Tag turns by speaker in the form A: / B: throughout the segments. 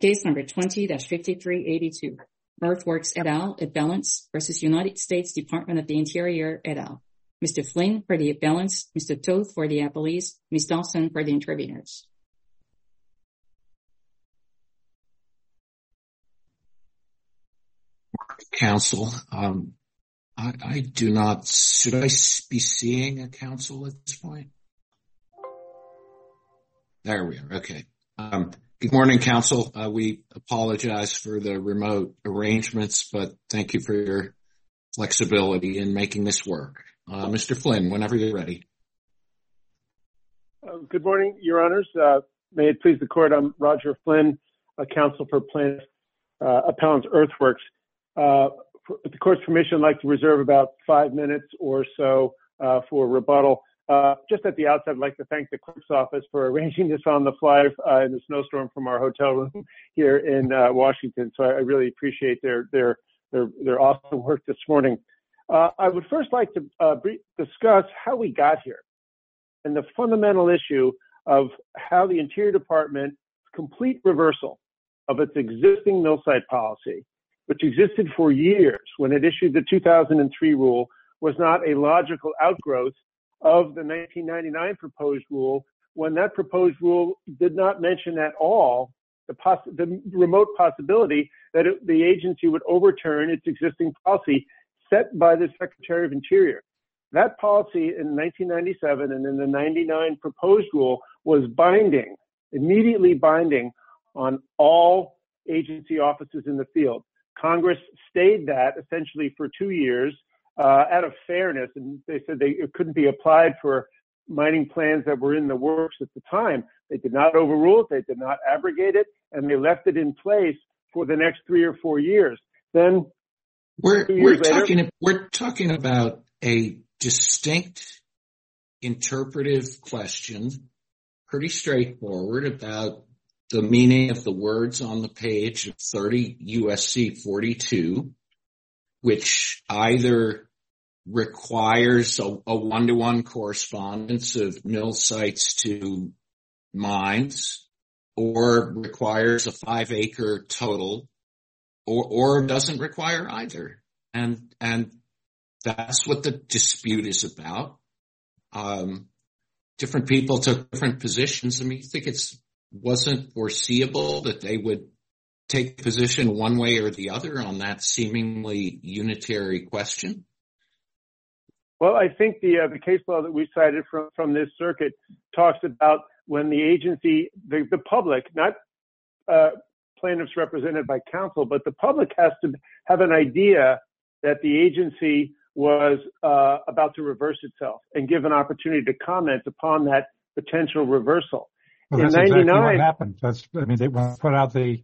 A: Case number 20-5382, Earthworks et al. Appellants versus United States Department of the Interior et al. Mr. Flynn for the appellants, Mr. Toth for the appellees, Ms. Dawson for the intervenors.
B: Counsel, um, I do not, should I be seeing a counsel at this point? There we are, okay. Um, Good morning, counsel. Uh, we apologize for the remote arrangements, but thank you for your flexibility in making this work. Uh, Mr. Flynn, whenever you're ready.
C: Uh, good morning, your honors. May it please the court, I'm Roger Flynn, counsel for Plaintiff Appellants Earthworks. With the court's permission, I'd like to reserve about five minutes or so for rebuttal. Uh, just at the outset, I'd like to thank the clerk's office for arranging this on the fly uh, in the snowstorm from our hotel room here in uh, Washington. So I really appreciate their their their, their awesome work this morning. I would first like to discuss how we got here and the fundamental issue of how the Interior Department's complete reversal of its existing mill site policy, which existed for years when it issued the 2003 rule, was not a logical outgrowth of the 1999 proposed rule when that proposed rule did not mention at all the remote possibility that the agency would overturn its existing policy set by the Secretary of Interior. That policy in 1997 and in the 99 proposed rule was binding, immediately binding on all agency offices in the field. Congress stayed that essentially for two years Uh, out of fairness and they said it couldn't be applied for mining plans that were in the works at the time. They did not overrule it, they did not abrogate it, and they left it in place for the next three or four years.
B: Then we're talking about a distinct interpretive question, pretty straightforward about the meaning of the words on the page of 30 U.S.C. 42, which either requires a one-to-one correspondence of mill sites to mines or requires a five-acre total or or doesn't require either. And and that's what the dispute is about. Um, different people took different positions. I mean, you think it's wasn't foreseeable that they would take position one way or the other on that seemingly unitary question?
C: Well, I think the uh, the case law that we cited from from this circuit talks about when the agency, the the public, not uh, plaintiffs represented by counsel, but the public has to have an idea that the agency was uh, about to reverse itself and give an opportunity to comment upon that potential reversal.
D: That's exactly what happened. That's, I mean, they put out the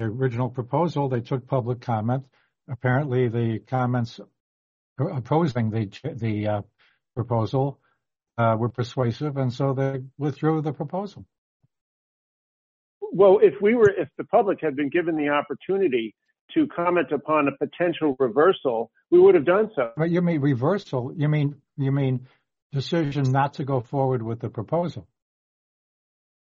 D: original proposal, they took public comment. Apparently, the comments opposing the the uh, proposal uh, were persuasive, and so they withdrew the proposal.
C: Well, if we were, if the public had been given the opportunity to comment upon a potential reversal, we would have done so.
D: But you mean reversal, You mean you mean decision not to go forward with the proposal?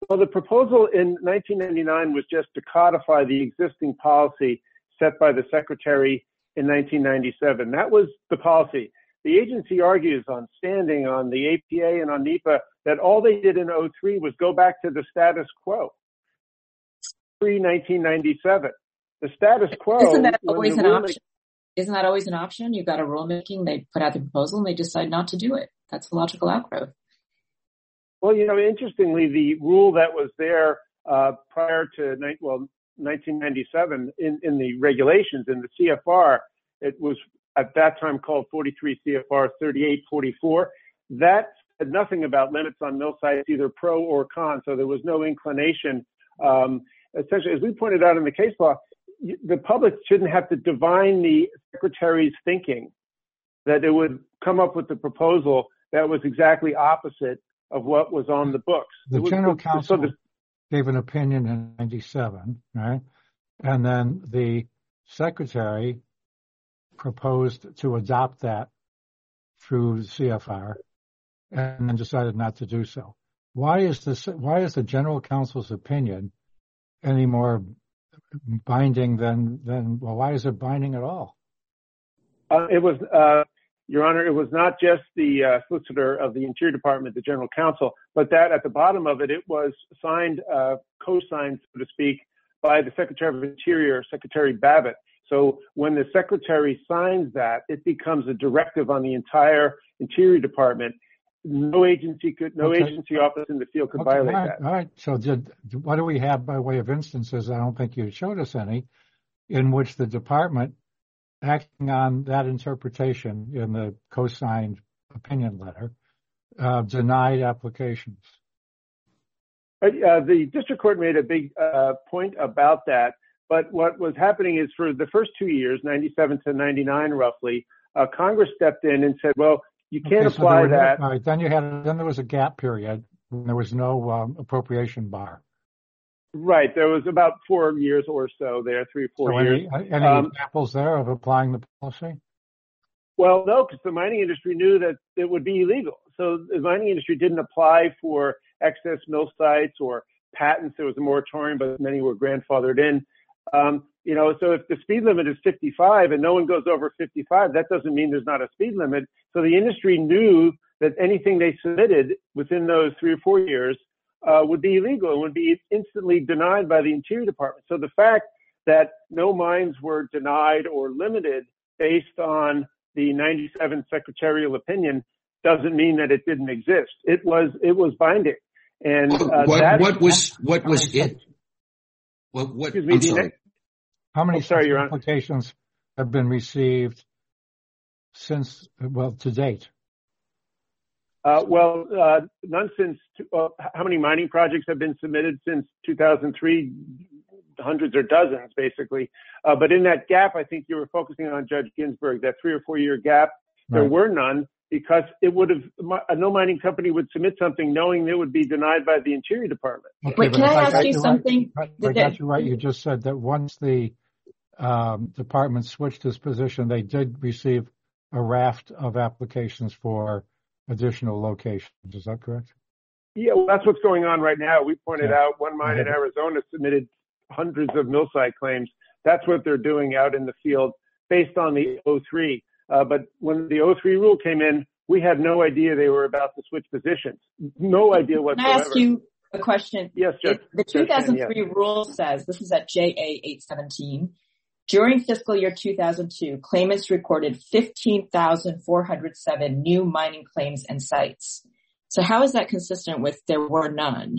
C: Well, the proposal in 1999 was just to codify the existing policy set by the secretary in 1997. That was the policy. The agency argues on standing on the APA and on NEPA that all they did in 03 was go back to the status quo pre-1997. The status quo...
A: Isn't that always an option? Isn't that always an option? You've got a rulemaking, they put out the proposal, and they decide not to do it. That's the logical outgrowth.
C: Well, you know, interestingly, the rule that was there uh, prior to well 1997 in in the regulations in the CFR, it was at that time called 43 CFR 3844. That said nothing about limits on mill sites, either pro or con, so there was no inclination. Um, essentially, as we pointed out in the case law, the public shouldn't have to divine the secretary's thinking that it would come up with the proposal that was exactly opposite of what was on the books.
D: The general counsel gave an opinion in 97, right? And then the secretary proposed to adopt that through CFR and then decided not to do so. Why is the general counsel's opinion any more binding than, well, why is it binding at all?
C: Uh, it was, uh, Your Honor, it was not just the uh, solicitor of the Interior Department, the General Counsel, but that at the bottom of it, it was signed, uh, co-signed, so to speak, by the Secretary of Interior, Secretary Babbitt. So when the Secretary signs that, it becomes a directive on the entire Interior Department. No agency could, no agency office in the field could violate that.
D: All right. So what do we have by way of instances, I don't think you showed us any, in which the department, acting on that interpretation in the co-signed opinion letter, uh, denied applications?
C: Uh, the district court made a big uh, point about that, but what was happening is for the first two years, 97 to 99 roughly, Congress stepped in and said, well, you can't apply that.
D: Then you had, then there was a gap period, there was no um, appropriation bar.
C: Right. There was about four years or so there, three or four years.
D: Any um, examples there of applying the policy?
C: Well, no, because the mining industry knew that it would be illegal. So the mining industry didn't apply for excess mill sites or patents. There was a moratorium, but many were grandfathered in. Um, you know, so if the speed limit is 55 and no one goes over 55, that doesn't mean there's not a speed limit. So the industry knew that anything they submitted within those three or four years would be illegal and would be instantly denied by the Interior Department. So the fact that no mines were denied or limited based on the 97 secretarial opinion doesn't mean that it didn't exist. It was it was binding.
B: And uh, what what, was what was it? Excuse me, sorry.
D: How many applications have been received since, well, to date?
C: Uh, well, uh, none since, uh, how many mining projects have been submitted since 2003? Hundreds or dozens, basically. But in that gap, I think you were focusing on Judge Ginsburg, that three or four year gap, there were none because it would have, no mining company would submit something knowing it would be denied by the Interior Department.
A: Can I ask you something?
D: I got you right. You just said that once the um, department switched its position, they did receive a raft of applications for additional locations. Is that correct?
C: Yeah, well, that's what's going on right now. We pointed out one mine in Arizona submitted hundreds of mill site claims. That's what they're doing out in the field based on the 03. Uh, but when the 03 rule came in, we had no idea they were about to switch positions. No idea whatsoever.
A: Can I ask you a question?
C: Yes, Judge.
A: The 2003 rule says, this is at JA 817, during fiscal year 2002, claimants recorded 15,407 new mining claims and sites. So how is that consistent with there were none?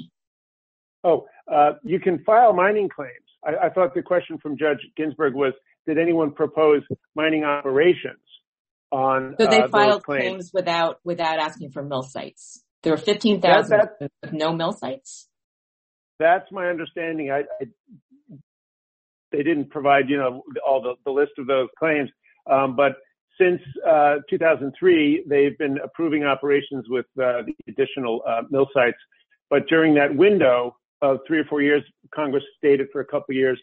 C: Oh, uh, you can file mining claims. I thought the question from Judge Ginsburg was, did anyone propose mining operations on claims?
A: So they uh, filed claims without without asking for mill sites. There were 15,000 with no mill sites?
C: That's my understanding. They didn't provide you know, all the list of those claims. Um, but since uh, 2003, they've been approving operations with uh, the additional uh, mill sites. But during that window of three or four years, Congress stated for a couple of years,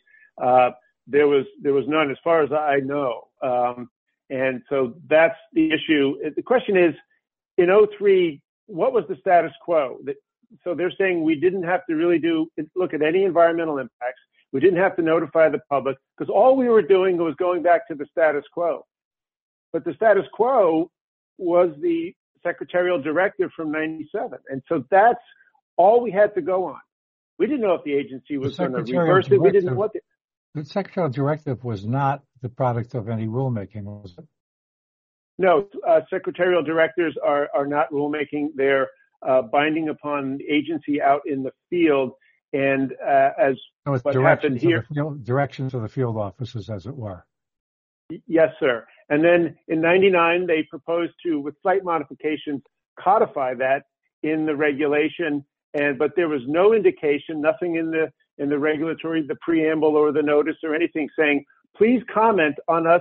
C: there was there was none as far as I know. Um, and so that's the issue. The question is, in 03, what was the status quo? So they're saying we didn't have to really do look at any environmental impacts. We didn't have to notify the public because all we were doing was going back to the status quo. But the status quo was the secretarial directive from 97. And so that's all we had to go on. We didn't know if the agency was going to reverse it. We didn't want it.
D: The secretarial directive was not the product of any rulemaking, was it?
C: No, uh, secretarial directives are are not rulemaking. They're uh, binding upon the agency out in the field. And uh, as what happened here-
D: Directions of the field offices, as it were.
C: Yes, sir. And then in 99, they proposed to, with slight modifications, codify that in the regulation. And but there was no indication, nothing in the in the regulatory, the preamble or the notice or anything saying, please comment on us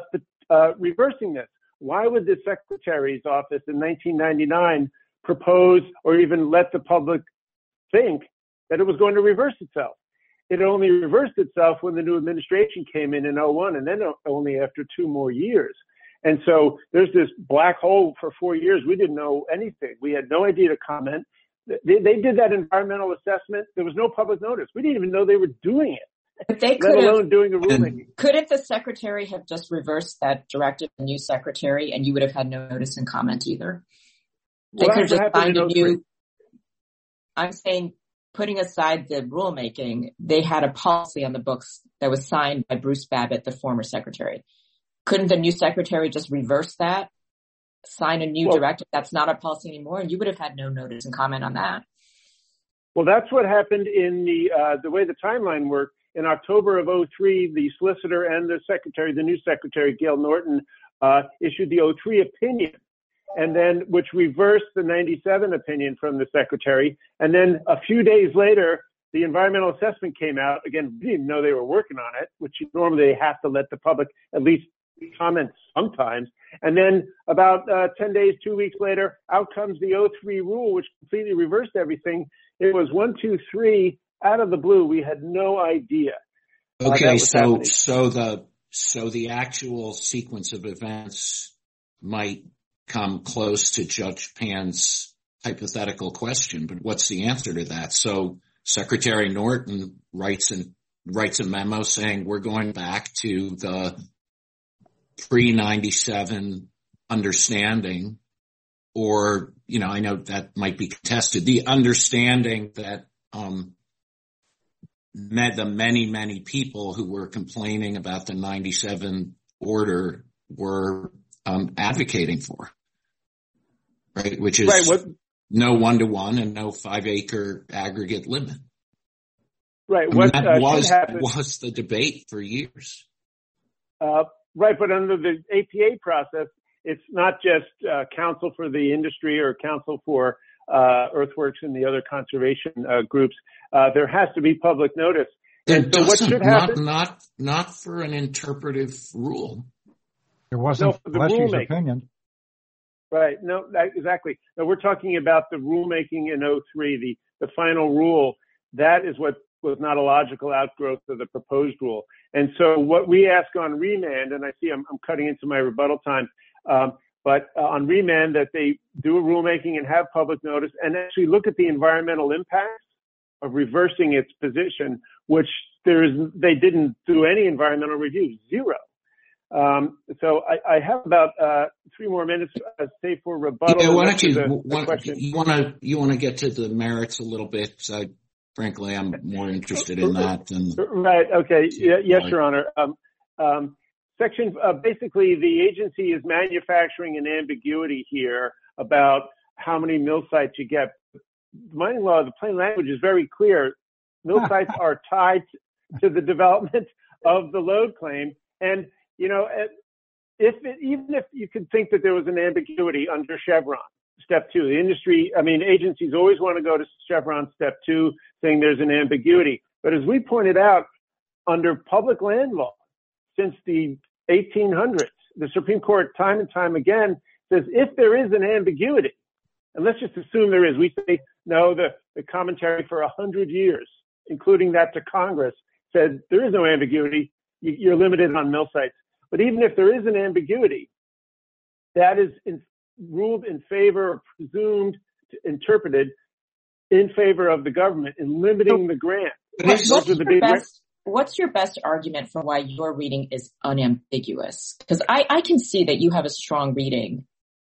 C: uh, reversing this. Why would the secretary's office in 1999 propose or even let the public think that it was going to reverse itself? It only reversed itself when the new administration came in in 01 and then only after two more years. And so there's this black hole for four years. We didn't know anything. We had no idea to comment. They did that environmental assessment. There was no public notice. We didn't even know they were doing it.
E: But they
C: let
E: could have,
C: doing a rulemaking.
E: couldn't the secretary have just reversed that directive, the new secretary, and you would have had no notice and comment either? They
C: Well,
E: could have just
C: happened
E: signed a
C: in 03.
E: new, I'm saying, putting aside the rulemaking, they had a policy on the books that was signed by Bruce Babbitt, the former secretary. Couldn't the new secretary just reverse that? Sign a new
C: Well-
E: directive that's not a policy anymore, and you would have had no notice and comment on that.
C: Well, that's what happened in the uh, the way the timeline worked. In October of 03, the solicitor and the secretary, the new secretary, Gale Norton, uh, issued the 03 opinion, and then which reversed the 97 opinion from the secretary. And then a few days later, the environmental assessment came out. Again, we didn't know they were working on it, which normally they have to let the public at least comment sometimes. And then about uh, 10 days, two weeks later, out comes the 03 rule, which completely reversed everything. It was one, two, three out of the blue. We had no idea. Uh,
B: Okay, so,
C: happening.
B: so the, so the actual sequence of events might come close to Judge Pan's hypothetical question, but what's the answer to that? So Secretary Norton writes and writes a memo saying we're going back to the pre-97 understanding or, you know, I know that might be contested, the understanding that, um, the many, many people who were complaining about the 97 order were, um, advocating for. Right, which is
C: Right. What,
B: no one-to-one and no five-acre aggregate limit.
C: right.
B: I mean,
C: What
B: that
C: uh,
B: was,
C: happen?
B: was the debate for years.
C: Uh, right, but under the APA process, it's not just uh, counsel for the industry or counsel for uh, earthworks and the other conservation uh, groups. Uh, there has to be public notice.
B: It
C: And so what
B: doesn't,
C: should happen?
B: not, not for an interpretive rule.
D: There wasn't
C: No, for the
D: Leshy's opinion.
C: Right. No, exactly. No, we're talking about the rulemaking in 03, the, the final rule. That is what was not a logical outgrowth of the proposed rule. And so what we ask on remand, and I see I'm, I'm cutting into my rebuttal time, um, but uh, on remand that they do a rulemaking and have public notice and actually look at the environmental impacts of reversing its position, which there is, they didn't do any environmental review, zero. Um, so I, I have about uh, three more minutes, uh, say for rebuttal.
B: Yeah, why don't you,
C: the,
B: why- you wanna, you wanna get to the merits a little bit? I, frankly, I'm more interested in that than,
C: Right. Okay. Yeah, yes, Your Honor. Um, um, section, uh, basically, the agency is manufacturing an ambiguity here about how many mill sites you get. The mining law, the plain language is very clear. Mill sites are tied to the development of the lode claim. And, you know, eh, if it, even if you could think that there was an ambiguity under Chevron, step two, the industry, I mean, agencies always want to go to Chevron step two, saying there's an ambiguity. But as we pointed out, under public land law, since the 1800s, the Supreme Court time and time again says if there is an ambiguity, and let's just assume there is, we say, no, the, the commentary for a 100 years, including that to Congress, said there is no ambiguity. You're limited on mill sites. But even if there is an ambiguity, that is in, ruled in favor, or presumed, interpreted in favor of the government in limiting the grant.
B: But
E: What-
B: it's-
C: Those
E: what's,
C: are the
E: your
C: big
E: best, what's your best argument for why your reading is unambiguous? Because I, I can see that you have a strong reading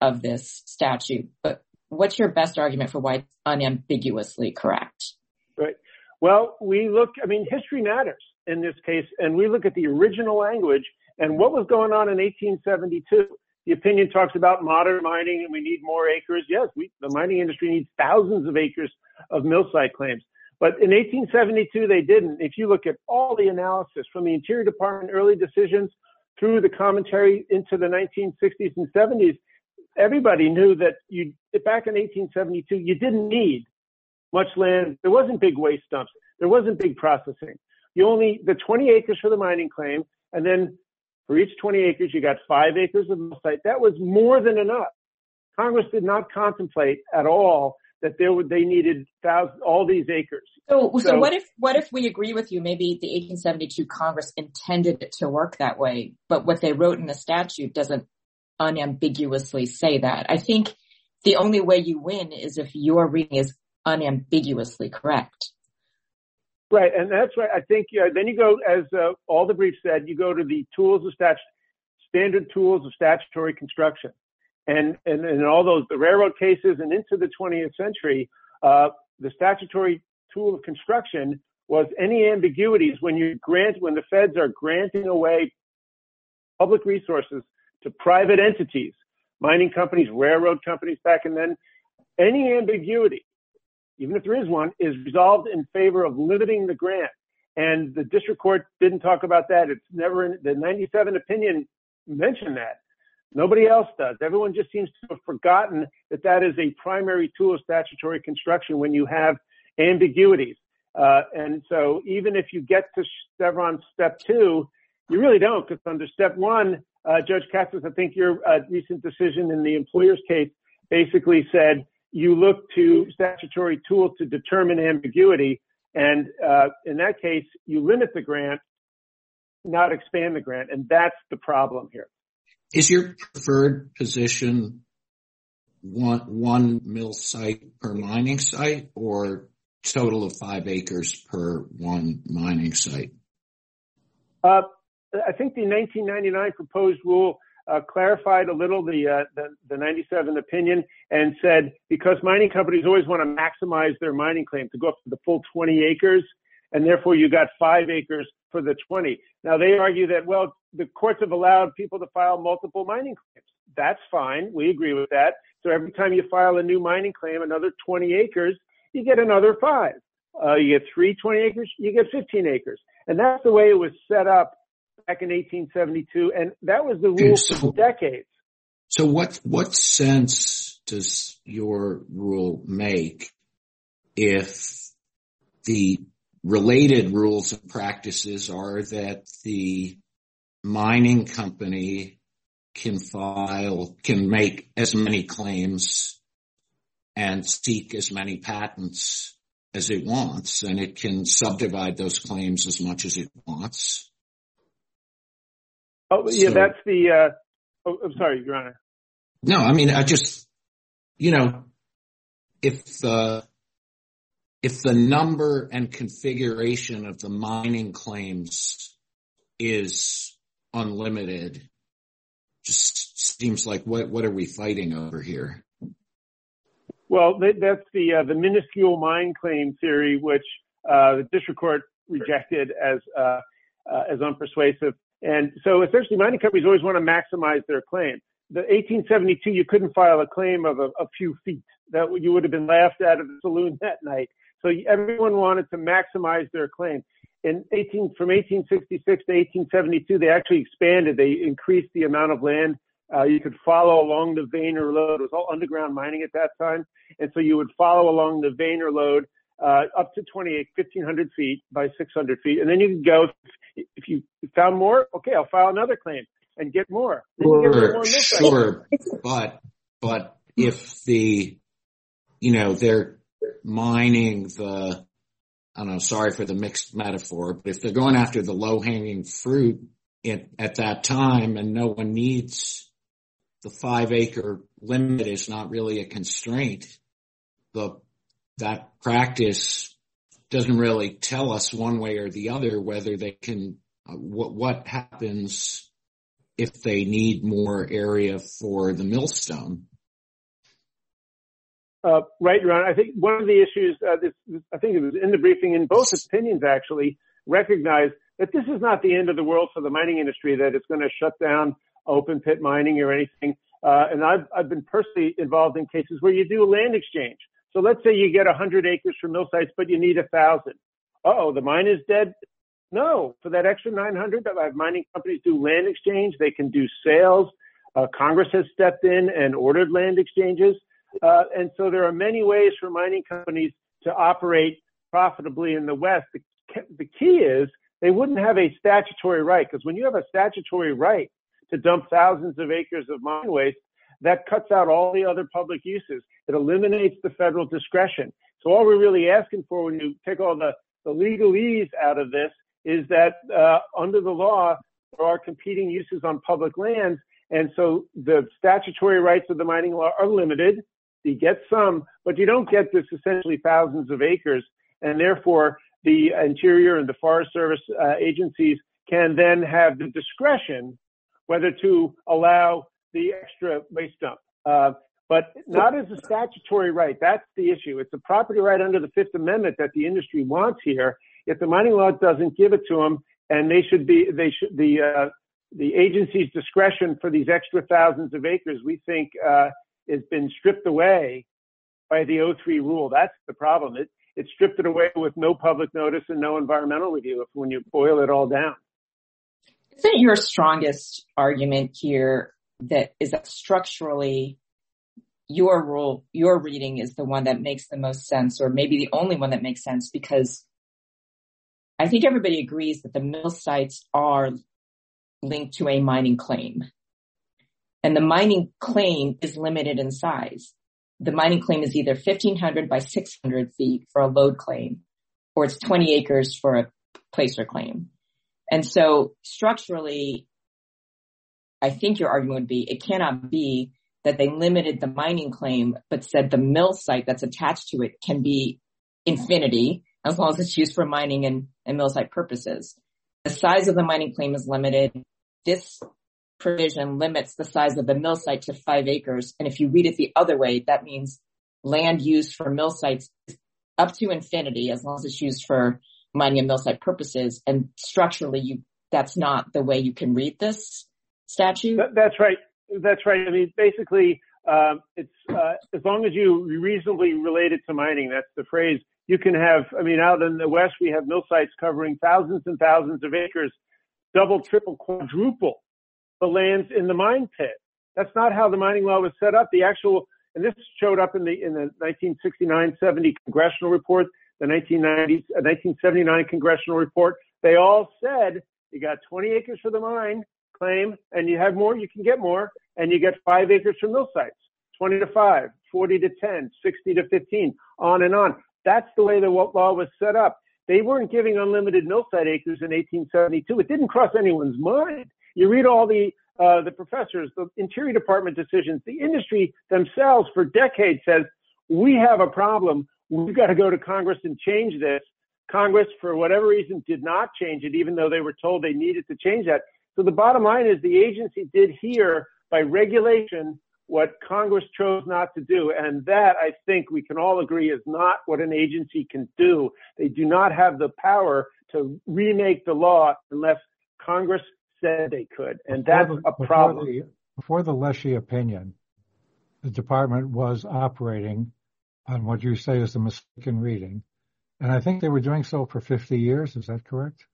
E: of this statute, but what's your best argument for why it's unambiguously correct?
C: Right. Well, we look, I mean, history matters in this case, and we look at the original language and what was going on in 1872. The opinion talks about modern mining and we need more acres. Yes, we, the mining industry needs thousands of acres of mill site claims. But in 1872, they didn't. If you look at all the analysis from the Interior Department early decisions through the commentary into the 1960s and 70s, everybody knew that you, back in 1872, you didn't need much land. There wasn't big waste dumps. There wasn't big processing. You only, the 20 acres for the mining claim, and then for each 20 acres, you got five acres of mill site. That was more than enough. Congress did not contemplate at all that there would, they needed thousands, all these acres.
E: So, so,
C: So-
E: what if what if we agree with you? Maybe the 1872 Congress intended it to work that way, but what they wrote in the statute doesn't unambiguously say that. I think the only way you win is if your reading is unambiguously correct.
C: Right, and that's right. I think then you go, as uh, all the briefs said, you go to the tools of standard tools of statutory construction. And in all those, the railroad cases and into the 20th century, uh, the statutory tool of construction was any ambiguities when you grant, when the feds are granting away public resources to private entities, mining companies, railroad companies back and then, any ambiguity, even if there is one, is resolved in favor of limiting the grant. And the district court didn't talk about that. It's never, in the 97 opinion mentioned that. Nobody else does. Everyone just seems to have forgotten that that is a primary tool of statutory construction when you have ambiguities. Uh, and so even if you get to Chevron step two, you really don't because under step one, uh, Judge Katsas, I think your uh, recent decision in the employer's case basically said you look to statutory tools to determine ambiguity. And uh, in that case, you limit the grant, not expand the grant. And that's the problem here.
B: Is your preferred position one mill site per mining site or total of five acres per one mining site?
C: Uh, I think the 1999 proposed rule clarified a little the uh, the, the 97 opinion and said, because mining companies always want to maximize their mining claim to go up to the full 20 acres. And therefore you got five acres for the 20. Now they argue that, well, the courts have allowed people to file multiple mining claims. That's fine. We agree with that. So every time you file a new mining claim, another 20 acres, you get another five. Uh, You get three 20 acres, you get 15 acres. And that's the way it was set up back in 1872. And that was the rule for decades.
B: So what what sense does your rule make if the related rules and practices are that the mining company can file, can make as many claims and seek as many patents as it wants, and it can subdivide those claims as much as it wants?
C: Oh, yeah, that's the, uh, oh, I'm sorry, Your Honor.
B: No, I mean, I just, you know, uh, if the number and configuration of the mining claims is unlimited, just seems like, what what are we fighting over here?
C: Well, that's the uh, the minuscule mine claim theory, which the district court rejected as as unpersuasive. And so essentially mining companies always want to maximize their claim. The 1872, you couldn't file a claim of a few feet that you would have been laughed at at the saloon that night. So everyone wanted to maximize their claim. In 18, From 1866 to 1872, they actually expanded. They increased the amount of land uh, you could follow along the vein or lode. It was all underground mining at that time. And so you would follow along the vein or lode up to 28, 1500 feet by 600 feet. And then you can go, if you found more, okay, I'll file another claim and get more.
B: Sure, sure, but but if the, you know, they're mining the, I don't know, sorry for the mixed metaphor, but if they're going after the low hanging fruit at that time and no one needs the five acre limit is not really a constraint, that practice doesn't really tell us one way or the other whether they can, uh, what happens if they need more area for the millstone.
C: Uh, right, Ron. I think one of the issues, uh, I think it was in the briefing in both opinions actually, recognize that this is not the end of the world for the mining industry, that it's going to shut down open pit mining or anything. And I've been personally involved in cases where you do a land exchange. So let's say you get 100 acres for mill sites, but you need a thousand. Uh-oh, the mine is dead? No, for that extra 900, mining companies do land exchange. They can do sales. Uh, Congress has stepped in and ordered land exchanges. Uh, and so there are many ways for mining companies to operate profitably in the West. The key is they wouldn't have a statutory right because when you have a statutory right to dump thousands of acres of mine waste, that cuts out all the other public uses. It eliminates the federal discretion. So all we're really asking for when you take all the the legalese out of this is that uh, under the law, there are competing uses on public lands. And so the statutory rights of the mining law are limited. You get some, but you don't get this essentially thousands of acres. And therefore, the Interior and the Forest Service uh, agencies can then have the discretion whether to allow the extra waste dump. Uh, But not as a statutory right. That's the issue. It's a property right under the Fifth Amendment that the industry wants here. If the mining law doesn't give it to them, and they should be, they should, the uh, the agency's discretion for these extra thousands of acres, we think, has been stripped away by the O3 rule. That's the problem. It it's stripped it away with no public notice and no environmental review If when you boil it all down.
E: Isn't your strongest argument here that is that structurally your rule, your reading is the one that makes the most sense, or maybe the only one that makes sense? Because I think everybody agrees that the mill sites are linked to a mining claim. And the mining claim is limited in size. The mining claim is either 1,500 by 600 feet for a lode claim, or it's 20 acres for a placer claim. And so structurally, I think your argument would be, it cannot be that they limited the mining claim, but said the mill site that's attached to it can be infinity, as long as it's used for mining and mill site purposes. The size of the mining claim is limited. This provision limits the size of the mill site to five acres. And if you read it the other way, that means land used for mill sites up to infinity, as long as it's used for mining and mill site purposes. And structurally, you, that's not the way you can read this statute?
C: That's right. That's right. I mean, basically, um, it's uh, as long as you reasonably relate it to mining, that's the phrase. You can have, I mean, out in the West, we have mill sites covering thousands and thousands of acres, double, triple, quadruple the lands in the mine pit. That's not how the mining law was set up. The actual, and this showed up in the in the 1969-70 congressional report, the 1979 uh, congressional report. They all said, you got 20 acres for the mine claim, and you have more, you can get more, and you get five acres from mill sites, 20 to five, 40 to 10, 60 to 15, on and on. That's the way the law was set up. They weren't giving unlimited mill site acres in 1872. It didn't cross anyone's mind. You read all the uh, the professors, the Interior Department decisions, the industry themselves for decades says, we have a problem. We've got to go to Congress and change this. Congress, for whatever reason, did not change it, even though they were told they needed to change that. So the bottom line is the agency did here by regulation what Congress chose not to do. And that, I think we can all agree, is not what an agency can do. They do not have the power to remake the law unless Congress said they could. And that's a problem.
D: Before the Leshy opinion, the department was operating on what you say is the mistaken reading. And I think they were doing so for 50 years. Is that correct?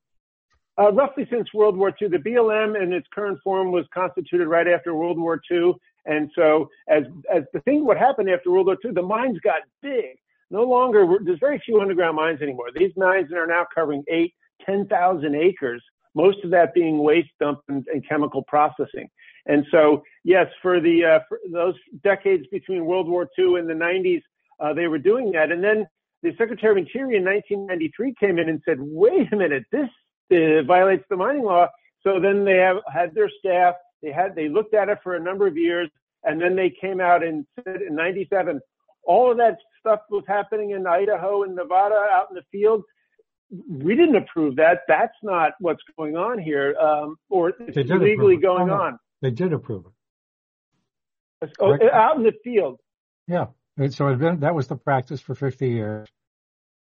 C: Uh, roughly since World War II. The BLM in its current form was constituted right after World War II. And so as as the thing, what happened after World War II, the mines got big. No longer, there's very few underground mines anymore. These mines are now covering eight, 10,000 acres, most of that being waste dump and chemical processing. And so, yes, for the uh, those decades between World War II and the 90s, uh, they were doing that. And then the Secretary of Interior in 1993 came in and said, wait a minute, this Uh, violates the mining law. So then they had their staff, they had they looked at it for a number of years, and then they came out and said in 97, all of that stuff was happening in Idaho and Nevada out in the field. We didn't approve that. That's not what's going on here, um, or it's legally going oh, on.
D: They did approve it.
C: Out in the field.
D: Yeah. So that was the practice for 50 years.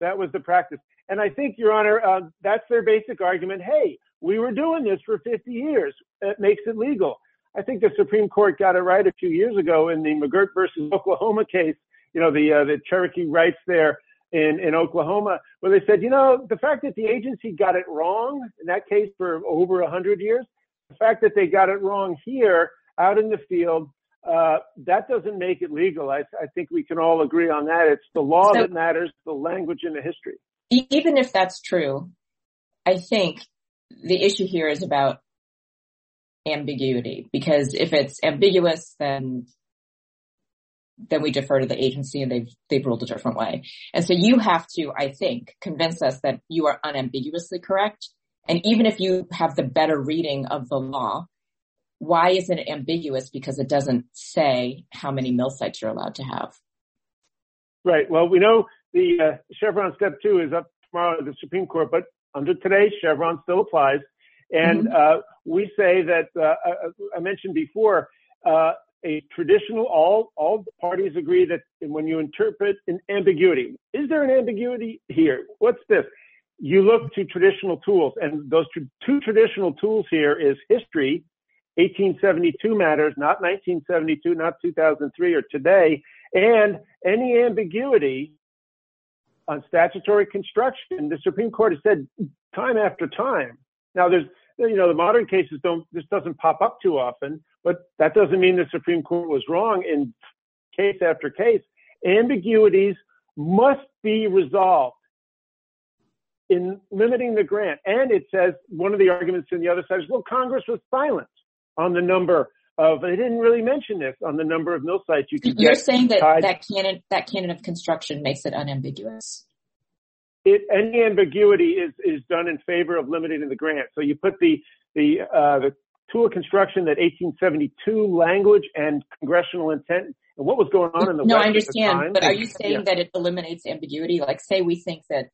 C: That was the practice. And I think, Your Honor, uh, that's their basic argument. Hey, we were doing this for 50 years. It makes it legal. I think the Supreme Court got it right a few years ago in the McGirt versus Oklahoma case, you know, the uh, Cherokee rights there in Oklahoma, where they said, you know, the fact that the agency got it wrong in that case for over 100 years, the fact that they got it wrong here out in the field, uh, that doesn't make it legal. I think we can all agree on that. It's the law that matters, the language and the history.
E: Even if that's true, I think the issue here is about ambiguity, because if it's ambiguous, then then we defer to the agency and they've they've ruled a different way. And so you have to, I think, convince us that you are unambiguously correct. And even if you have the better reading of the law, why isn't it ambiguous? Because it doesn't say how many mill sites you're allowed to have.
C: Right. Well, we know the Chevron step two is up tomorrow at the Supreme Court, but under today, Chevron still applies. And mm-hmm. uh, we say that uh, uh, I mentioned before uh, a traditional all all parties agree that when you interpret an ambiguity, is there an ambiguity here? What's this? You look to traditional tools, and those two traditional tools here is history. 1872 matters, not 1972, not 2003 or today, and any ambiguity on statutory construction, the Supreme Court has said time after time. Now, there's, you know, the modern cases don't, this doesn't pop up too often, but that doesn't mean the Supreme Court was wrong in case after case. Ambiguities must be resolved in limiting the grant. And it says one of the arguments in the other side is, well, Congress was silent on the number of, they didn't really mention this on the number of mill sites you can
E: You're saying that tied. that canon, that canon of construction makes it unambiguous.
C: It, any ambiguity is, is done in favor of limiting the grant. So you put the, the, uh, the tool of construction that 1872 language and congressional intent and what was going on in the
E: no,
C: West
E: I understand, but are you saying yeah. that it eliminates ambiguity? Like say we think that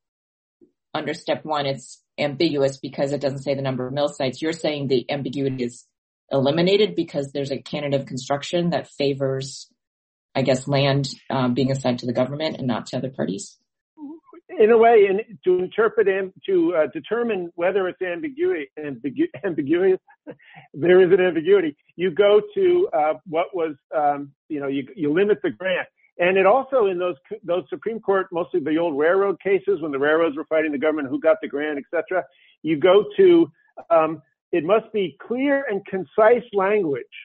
E: under step one, it's ambiguous because it doesn't say the number of mill sites. You're saying the ambiguity is eliminated because there's a canon of construction that favors, I guess, land um, being assigned to the government and not to other parties?
C: In a way, to interpret and to uh, determine whether it's ambiguity, ambigu- ambiguous, there is an ambiguity. You go to uh, what was, um, you know, you, you limit the grant. And it also in those those Supreme Court, mostly the old railroad cases when the railroads were fighting the government, who got the grant, etc. You go to um, it must be clear and concise language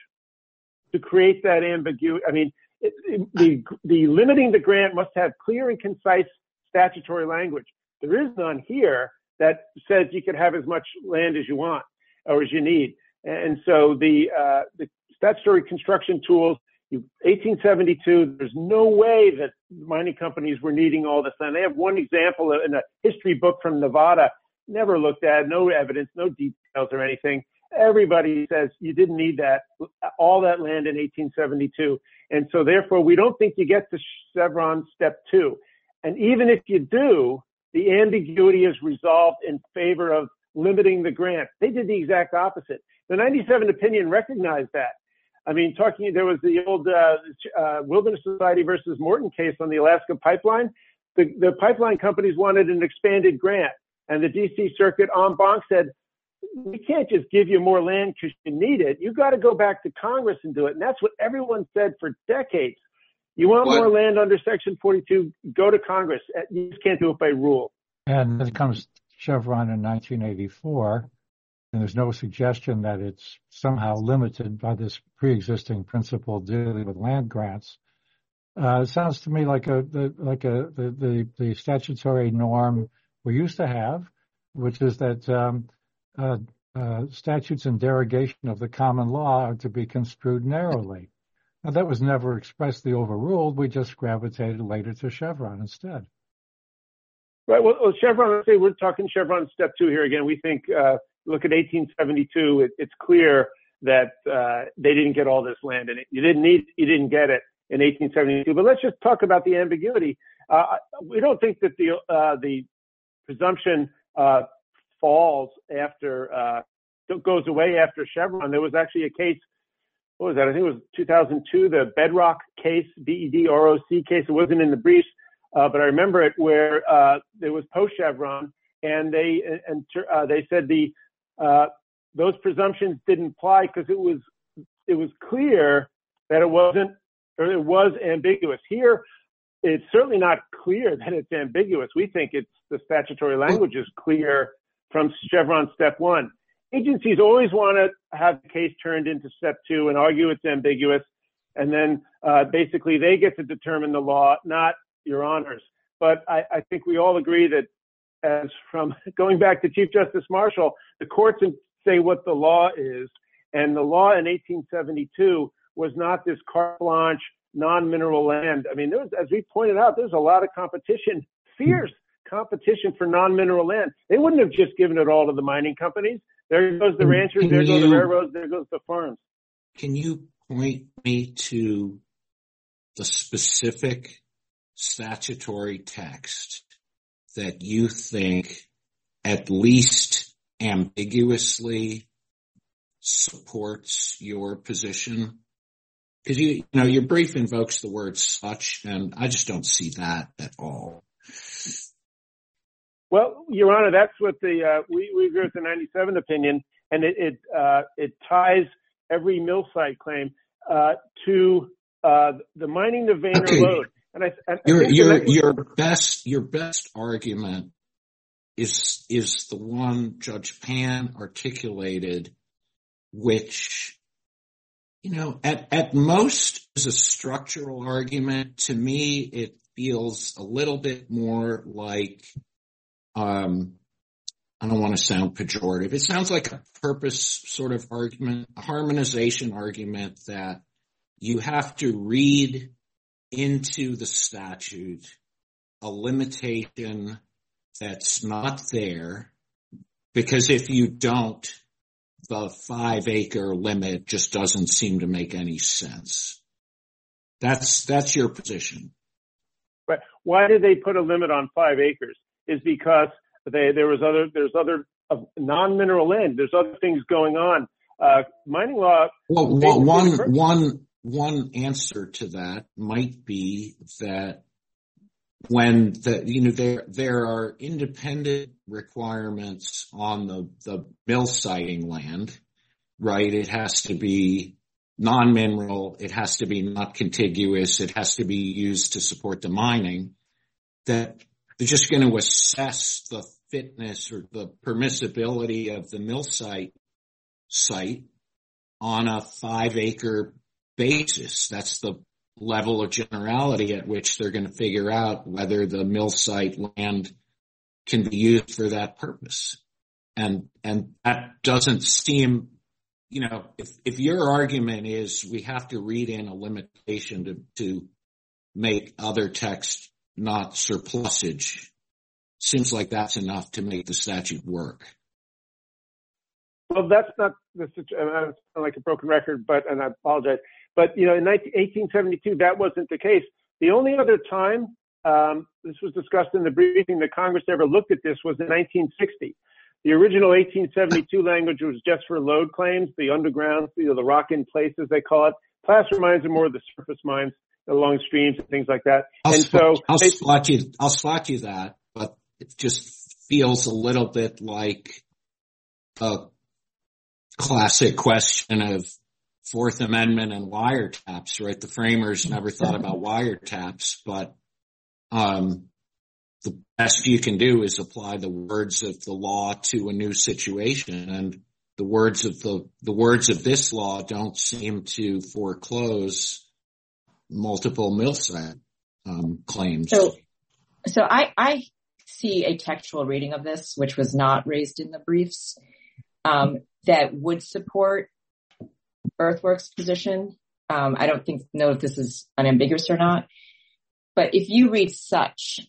C: to create that ambiguity. I mean, it, it, the, the limiting the grant must have clear and concise statutory language. There is none here that says you can have as much land as you want or as you need. And so the, uh, the statutory construction tools, 1872, there's no way that mining companies were needing all this land. They have one example in a history book from Nevada never looked at, no evidence, no details or anything. Everybody says you didn't need that, all that land in 1872. And so therefore we don't think you get to Chevron step two. And even if you do, the ambiguity is resolved in favor of limiting the grant. They did the exact opposite. The 97 opinion recognized that. I mean, talking, there was the old uh, uh, Wilderness Society versus Morton case on the Alaska pipeline. The, the pipeline companies wanted an expanded grant. And the DC Circuit en banc said, we can't just give you more land because you need it. You got to go back to Congress and do it. And that's what everyone said for decades. You want what? more land under Section 42, go to Congress. Uh, you just can't do it by rule.
D: And then comes Chevron in 1984, and there's no suggestion that it's somehow limited by this pre-existing principle dealing with land grants. Uh, it sounds to me like a the, like a the, the, the statutory norm we used to have, which is that um, uh, uh, statutes in derogation of the common law are to be construed narrowly. Now, that was never expressly overruled. We just gravitated later to Chevron instead.
C: Right. Well, Chevron, say we're talking Chevron step two here again. We think, uh, look at 1872. It, it's clear that uh, they didn't get all this land and you didn't need, you didn't get it in 1872. But let's just talk about the ambiguity. Uh, we don't think that the uh, the presumption uh, falls after uh, goes away after Chevron. There was actually a case. What was that? I think it was 2002, the Bedrock case, B-E-D-R-O-C case. It wasn't in the briefs, uh, but I remember it where uh, it was post Chevron, and they and uh, they said the uh, those presumptions didn't apply because it was it was clear that it wasn't or it was ambiguous. Here, it's certainly not clear that it's ambiguous. We think it's the statutory language is clear from Chevron step one. Agencies always want to have the case turned into step two and argue it's ambiguous. And then uh, basically they get to determine the law, not your honors. But I, I think we all agree that as from going back to Chief Justice Marshall, the courts say what the law is. And the law in 1872 was not this carte blanche non-mineral land. I mean, there was, as we pointed out, there's a lot of competition, fierce competition for non-mineral land. They wouldn't have just given it all to the mining companies. There goes the ranchers, can there you, go the railroads, there goes the farms.
B: Can you point me to the specific statutory text that you think at least ambiguously supports your position? Because you know your brief invokes the word such, and I just don't see that at all.
C: Well, Your Honor, that's what the uh, we we agree with the 97 opinion, and it it uh, it ties every mill site claim uh, to uh, the mining the vein
B: Okay.
C: lode. And I, I
B: Your your your best your best argument is is the one Judge Pan articulated, which you know at at most is a structural argument. To me, it feels a little bit more like um I don't want to sound pejorative. It sounds like a purpose sort of argument, a harmonization argument that you have to read into the statute a limitation that's not there because if you don't, the five acre limit just doesn't seem to make any sense. That's, that's your position.
C: But why did they put a limit on five acres? Is because they, there was other, there's other non-mineral land. There's other things going on. Uh, mining law,
B: Well,
C: Basically,
B: one,
C: the per-
B: one, one answer to that might be that when the, you know, there, there are independent requirements on the, the mill siting land, right? It has to be non-mineral. It has to be not contiguous. It has to be used to support the mining that they're just going to assess the fitness or the permissibility of the mill site site on a five acre basis. That's the level of generality at which they're going to figure out whether the mill site land can be used for that purpose. And, and that doesn't seem, you know, if, if your argument is we have to read in a limitation to, to make other text not surplusage, seems like that's enough to make the statute work.
C: Well, that's not the situation. Like a broken record, but and I apologize. But you know, in 19, 1872, that wasn't the case. The only other time um, this was discussed in the briefing that Congress ever looked at this was in 1960. The original 1872 language was just for lode claims, the underground, you know, the rock in place as they call it. Placer mines are more of the surface mines along streams and things like that.
B: I'll,
C: and so
B: I'll
C: they-
B: spot you. I'll spot you that, but it just feels a little bit like a classic question of Fourth Amendment and wiretaps, right? The framers never thought about wiretaps, but um, the best you can do is apply the words of the law to a new situation, and the words of the the words of this law don't seem to foreclose multiple mill um, claims.
E: So, so I, I see a textual reading of this, which was not raised in the briefs, um, that would support Earthworks' position. Um, I don't think know if this is unambiguous or not, but if you read such,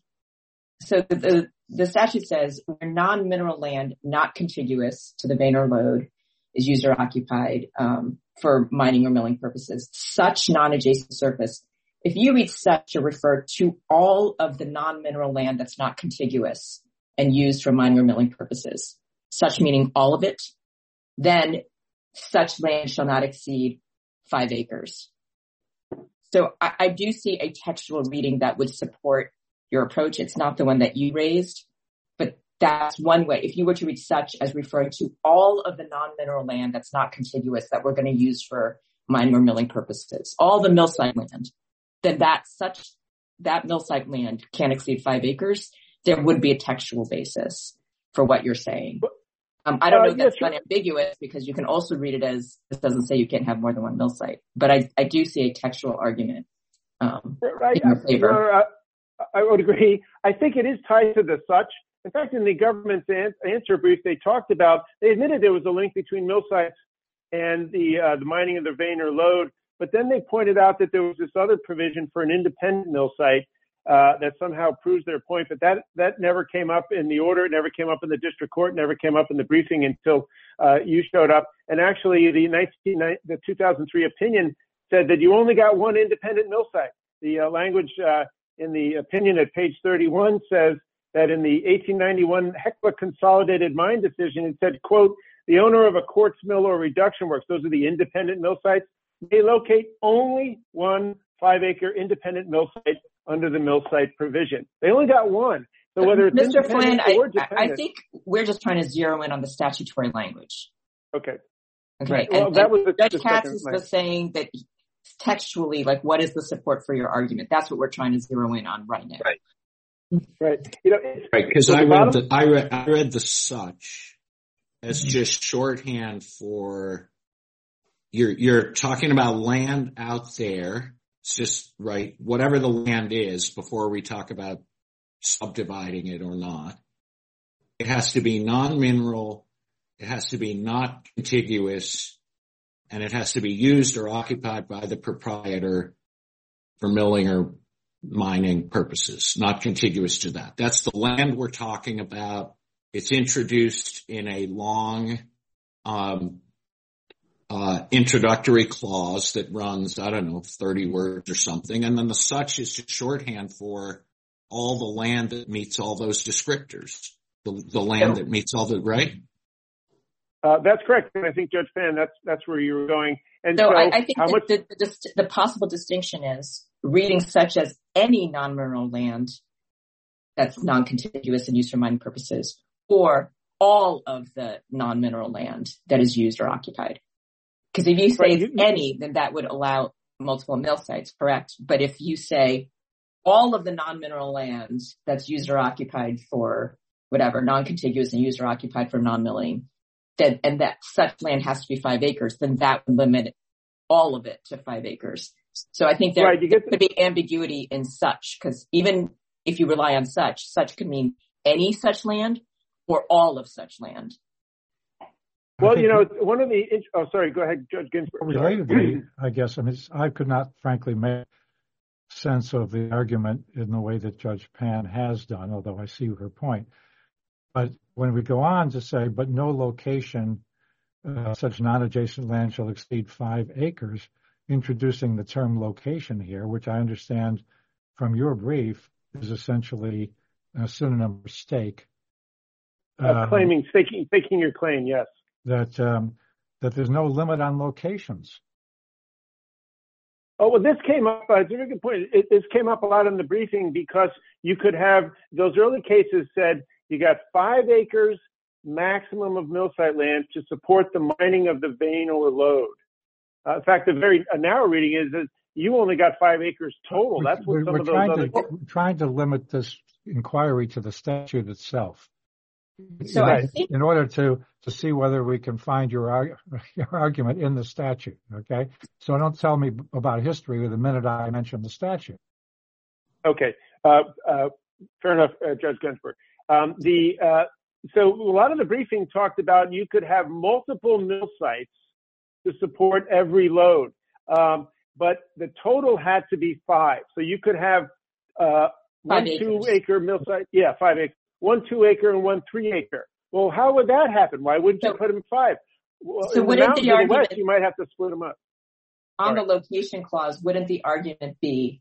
E: so the the, the statute says where non-mineral land not contiguous to the vein or lode is used or occupied um, for mining or milling purposes, such non-adjacent surface if you read such to refer to all of the non-mineral land that's not contiguous and used for mining or milling purposes, such meaning all of it, then such land shall not exceed five acres. So I, I do see a textual reading that would support your approach. It's not the one that you raised, that's one way. If you were to read such as referring to all of the non-mineral land that's not contiguous that we're going to use for mining or milling purposes, all the mill site land, then that such that mill site land can't exceed five acres, there would be a textual basis for what you're saying. Um, I don't
C: Uh,
E: know if that's
C: sure.
E: unambiguous because you can also read it as this doesn't say you can't have more than one mill site, but I, I do see a textual argument. Um,
C: Right.
E: in your
C: I-
E: favor.
C: Your Honor, I, would agree. I think it is tied to the such. In fact, in the government's answer brief, they talked about, they admitted there was a link between mill sites and the, uh, the mining of the vein or lode. But then they pointed out that there was this other provision for an independent mill site, uh, that somehow proves their point. But that, that never came up in the order. It never came up in the district court, never came up in the briefing until, uh, you showed up. And actually the 19, the 2003 opinion said that you only got one independent mill site. The uh, language uh, in the opinion at page 31 says that in the 1891 Hecla Consolidated Mine Decision, it said, quote, the owner of a quartz mill or reduction works, those are the independent mill sites, may locate only one five acre independent mill site under the mill site provision. They only got one. So whether it's
E: Mr. Flynn, I, I think we're just trying to zero in on the statutory language.
C: Okay.
E: Okay.
C: Right. Well,
E: and,
C: that was the-
E: Judge
C: Katsas
E: just saying that textually, like, what is the support for your argument? That's what we're trying to zero in on right now.
B: Right.
C: Right. You know, it's,
B: Right, because
C: So
B: I read
C: bottom-
B: the I read I read the such as just shorthand for you're you're talking about land out there. It's just right, whatever the land is before we talk about subdividing it or not. It has to be non-mineral. It has to be not contiguous, and it has to be used or occupied by the proprietor for milling or mining purposes, not contiguous to that. That's the land we're talking about. It's introduced in a long um, uh, introductory clause that runs, I don't know, 30 words or something. And then the such is just shorthand for all the land that meets all those descriptors. The, the land that meets all the, right?
C: Uh, that's correct. And I think Judge Pan, that's, that's where you were going. And
E: So
C: so,
E: I, I think
C: how
E: that
C: much,
E: the, the, dist- the possible distinction is reading such as any non-mineral land that's non-contiguous and used for mining purposes, or all of the non-mineral land that is used or occupied. Because if you say
C: Right,
E: it's
C: you- you-
E: any, then that would allow multiple mill sites, correct? But if you say all of the non-mineral land that's used or occupied for whatever, non-contiguous and used or occupied for non-milling, that, and that such land has to be five acres, then that would limit all of it to five acres. So I think there,
C: Right, you
E: there
C: get
E: could be ambiguity in such, because even if you rely on such, such could mean any such land or all of such land.
C: Well, you know, one of the, oh, sorry, go ahead, Judge Ginsburg. Sorry.
D: Relatedly, I guess, I mean, it's- I could not frankly make sense of the argument in the way that Judge Pan has done, although I see her point. But when we go on to say, but no location, uh, such non-adjacent land shall exceed five acres, introducing the term location here, which I understand from your brief is essentially a synonym for stake.
C: Uh,
D: Um,
C: claiming, staking, staking your claim, yes.
D: that um, that there's no limit on locations.
C: Oh, well, this came up, uh, it's a very good point. It, this came up a lot in the briefing because you could have, those early cases said you got five acres maximum of mill site land to support the mining of the vein or lode. Uh, in fact, the very a narrow reading is that you only got five acres total. That's what
D: we're,
C: some
D: we're
C: of those
D: trying
C: other.
D: to we're trying to limit this inquiry to the statute itself.
E: So I
C: Right.
E: think
D: in order to to see whether we can find your, your argument in the statute. Okay, so don't tell me about history the minute I mention the statute.
C: Okay, uh, uh, fair enough, uh, Judge Ginsburg. Um, the uh, so a lot of the briefing talked about you could have multiple mill sites to support every lode, um, but the total had to be five. So you could have uh, one
E: acres.
C: two acre mill site, yeah, five acre, one two acre and one three acre. Well, how would that happen? Why wouldn't you put them in five? Well,
E: So
C: in
E: wouldn't
C: mountains
E: the
C: of west, you might have to split them up.
E: on the location clause, wouldn't the argument be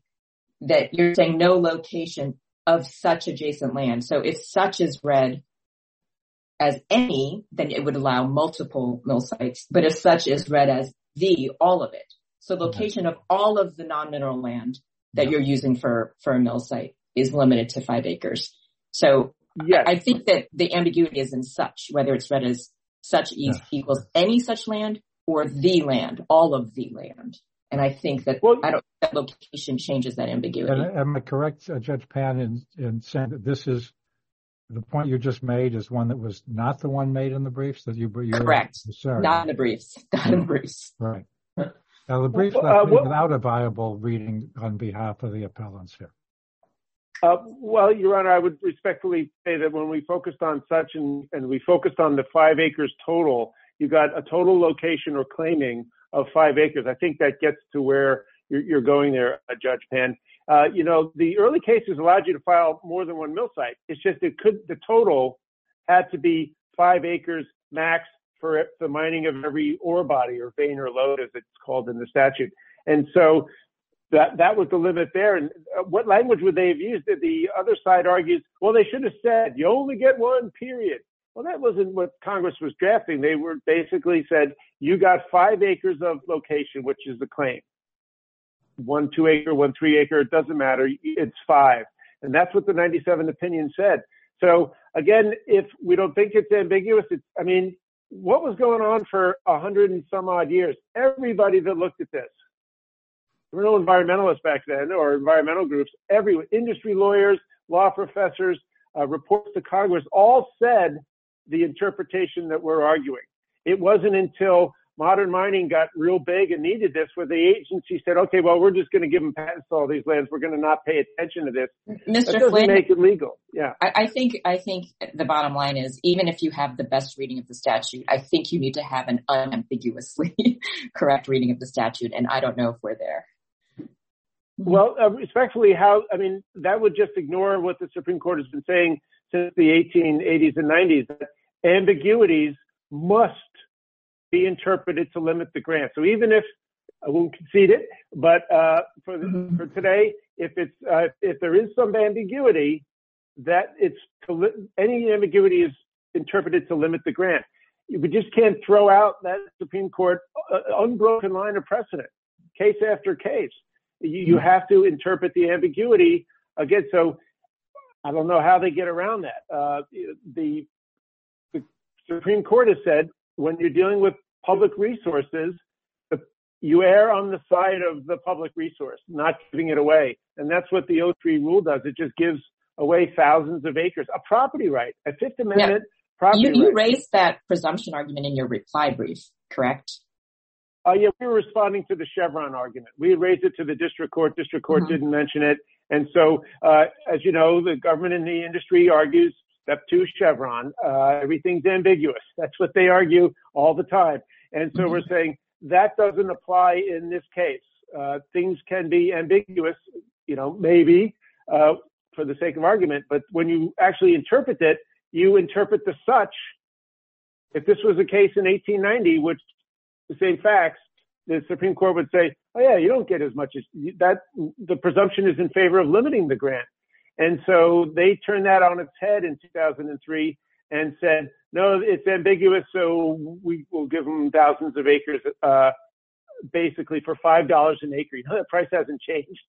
E: that you're saying no location of such adjacent land? So if such is read as any, then it would allow multiple mill sites. But if such is read as the, all of it. So location of all of the non-mineral land that
D: Yeah.
E: you're using for, for a mill site is limited to five acres. So
C: Yes.
E: I think that the ambiguity is in such, whether it's read as such
D: Yes.
E: equals any such land or the land, all of the land. And I think that
C: Well-
E: I don't that location changes that ambiguity.
D: And am I correct, uh, Judge Pan, in, in saying that this is the point you just made is one that was not the one made in the briefs that you you
E: Correct.
D: Sorry.
E: Not in the briefs. Not in the briefs.
D: right. Now the briefs
C: Well,
D: left
C: uh,
D: me without a viable reading on behalf of the appellants here.
C: Uh, well, Your Honor, I would respectfully say that when we focused on such and, and we focused on the five acres total, you got a total location or claiming of five acres. I think that gets to where you're, going there, uh, Judge Pan. Uh, you know, the early cases allowed you to file more than one mill site. It's just it could the total had to be five acres max for the mining of every ore body or vein or lode, as it's called in the statute. And so that that was the limit there. And uh, what language would they have used? The other side argues, well, they should have said you only get one period. Well, that wasn't what Congress was drafting. They were basically said you got five acres of location, which is the claim. One two acre, one three acre, it doesn't matter. It's five. And that's what the 97 opinion said. So again, if we don't think it's ambiguous, it's, I mean, what was going on for a hundred and some odd years? Everybody that looked at this, there were no environmentalists back then or environmental groups. Every industry lawyers, law professors, uh, reports to Congress all said the interpretation that we're arguing. It wasn't until modern mining got real big and needed this where the agency said, okay, well, we're just going to give them patents to all these lands. We're going to not pay attention to this.
E: Mr.
C: That
E: Flynn,
C: make it legal. Yeah.
E: I, I think I think the bottom line is even if you have the best reading of the statute, I think you need to have an unambiguously correct reading of the statute, and I don't know if we're there.
C: Well, uh, respectfully, how, I mean, that would just ignore what the Supreme Court has been saying since the 1880s and 90s, that ambiguities must be interpreted to limit the grant. So even if I won't concede it, but uh, for
E: Mhm.
C: for today, if it's uh, if there is some ambiguity, that it's to li- any ambiguity is interpreted to limit the grant. We just can't throw out that Supreme Court uh, unbroken line of precedent, case after case. You, you have to interpret the ambiguity again. So I don't know how they get around that. Uh, the Supreme Court has said when you're dealing with public resources, you err on the side of the public resource, not giving it away. And that's what the O3 rule does. It just gives away thousands of acres, a property right, a Fifth Amendment property
E: You, you
C: right.
E: raised that presumption argument in your reply brief, correct?
C: Uh, yeah, we were responding to the Chevron argument. We raised it to the district court. District court
E: Mhm.
C: didn't mention it. And so, uh, as you know, the government and the industry argues step two Chevron. Uh, everything's ambiguous. That's what they argue all the time. And so we're saying that doesn't apply in this case. Uh, things can be ambiguous, you know, maybe, uh, for the sake of argument, but when you actually interpret it, you interpret the such. If this was a case in 1890, which the same facts, the Supreme Court would say, oh yeah, you don't get as much as that. The presumption is in favor of limiting the grant. And so they turned that on its head in 2003 and said, no, it's ambiguous. So we will give them thousands of acres, uh, basically for $5 an acre. You know, the price hasn't changed,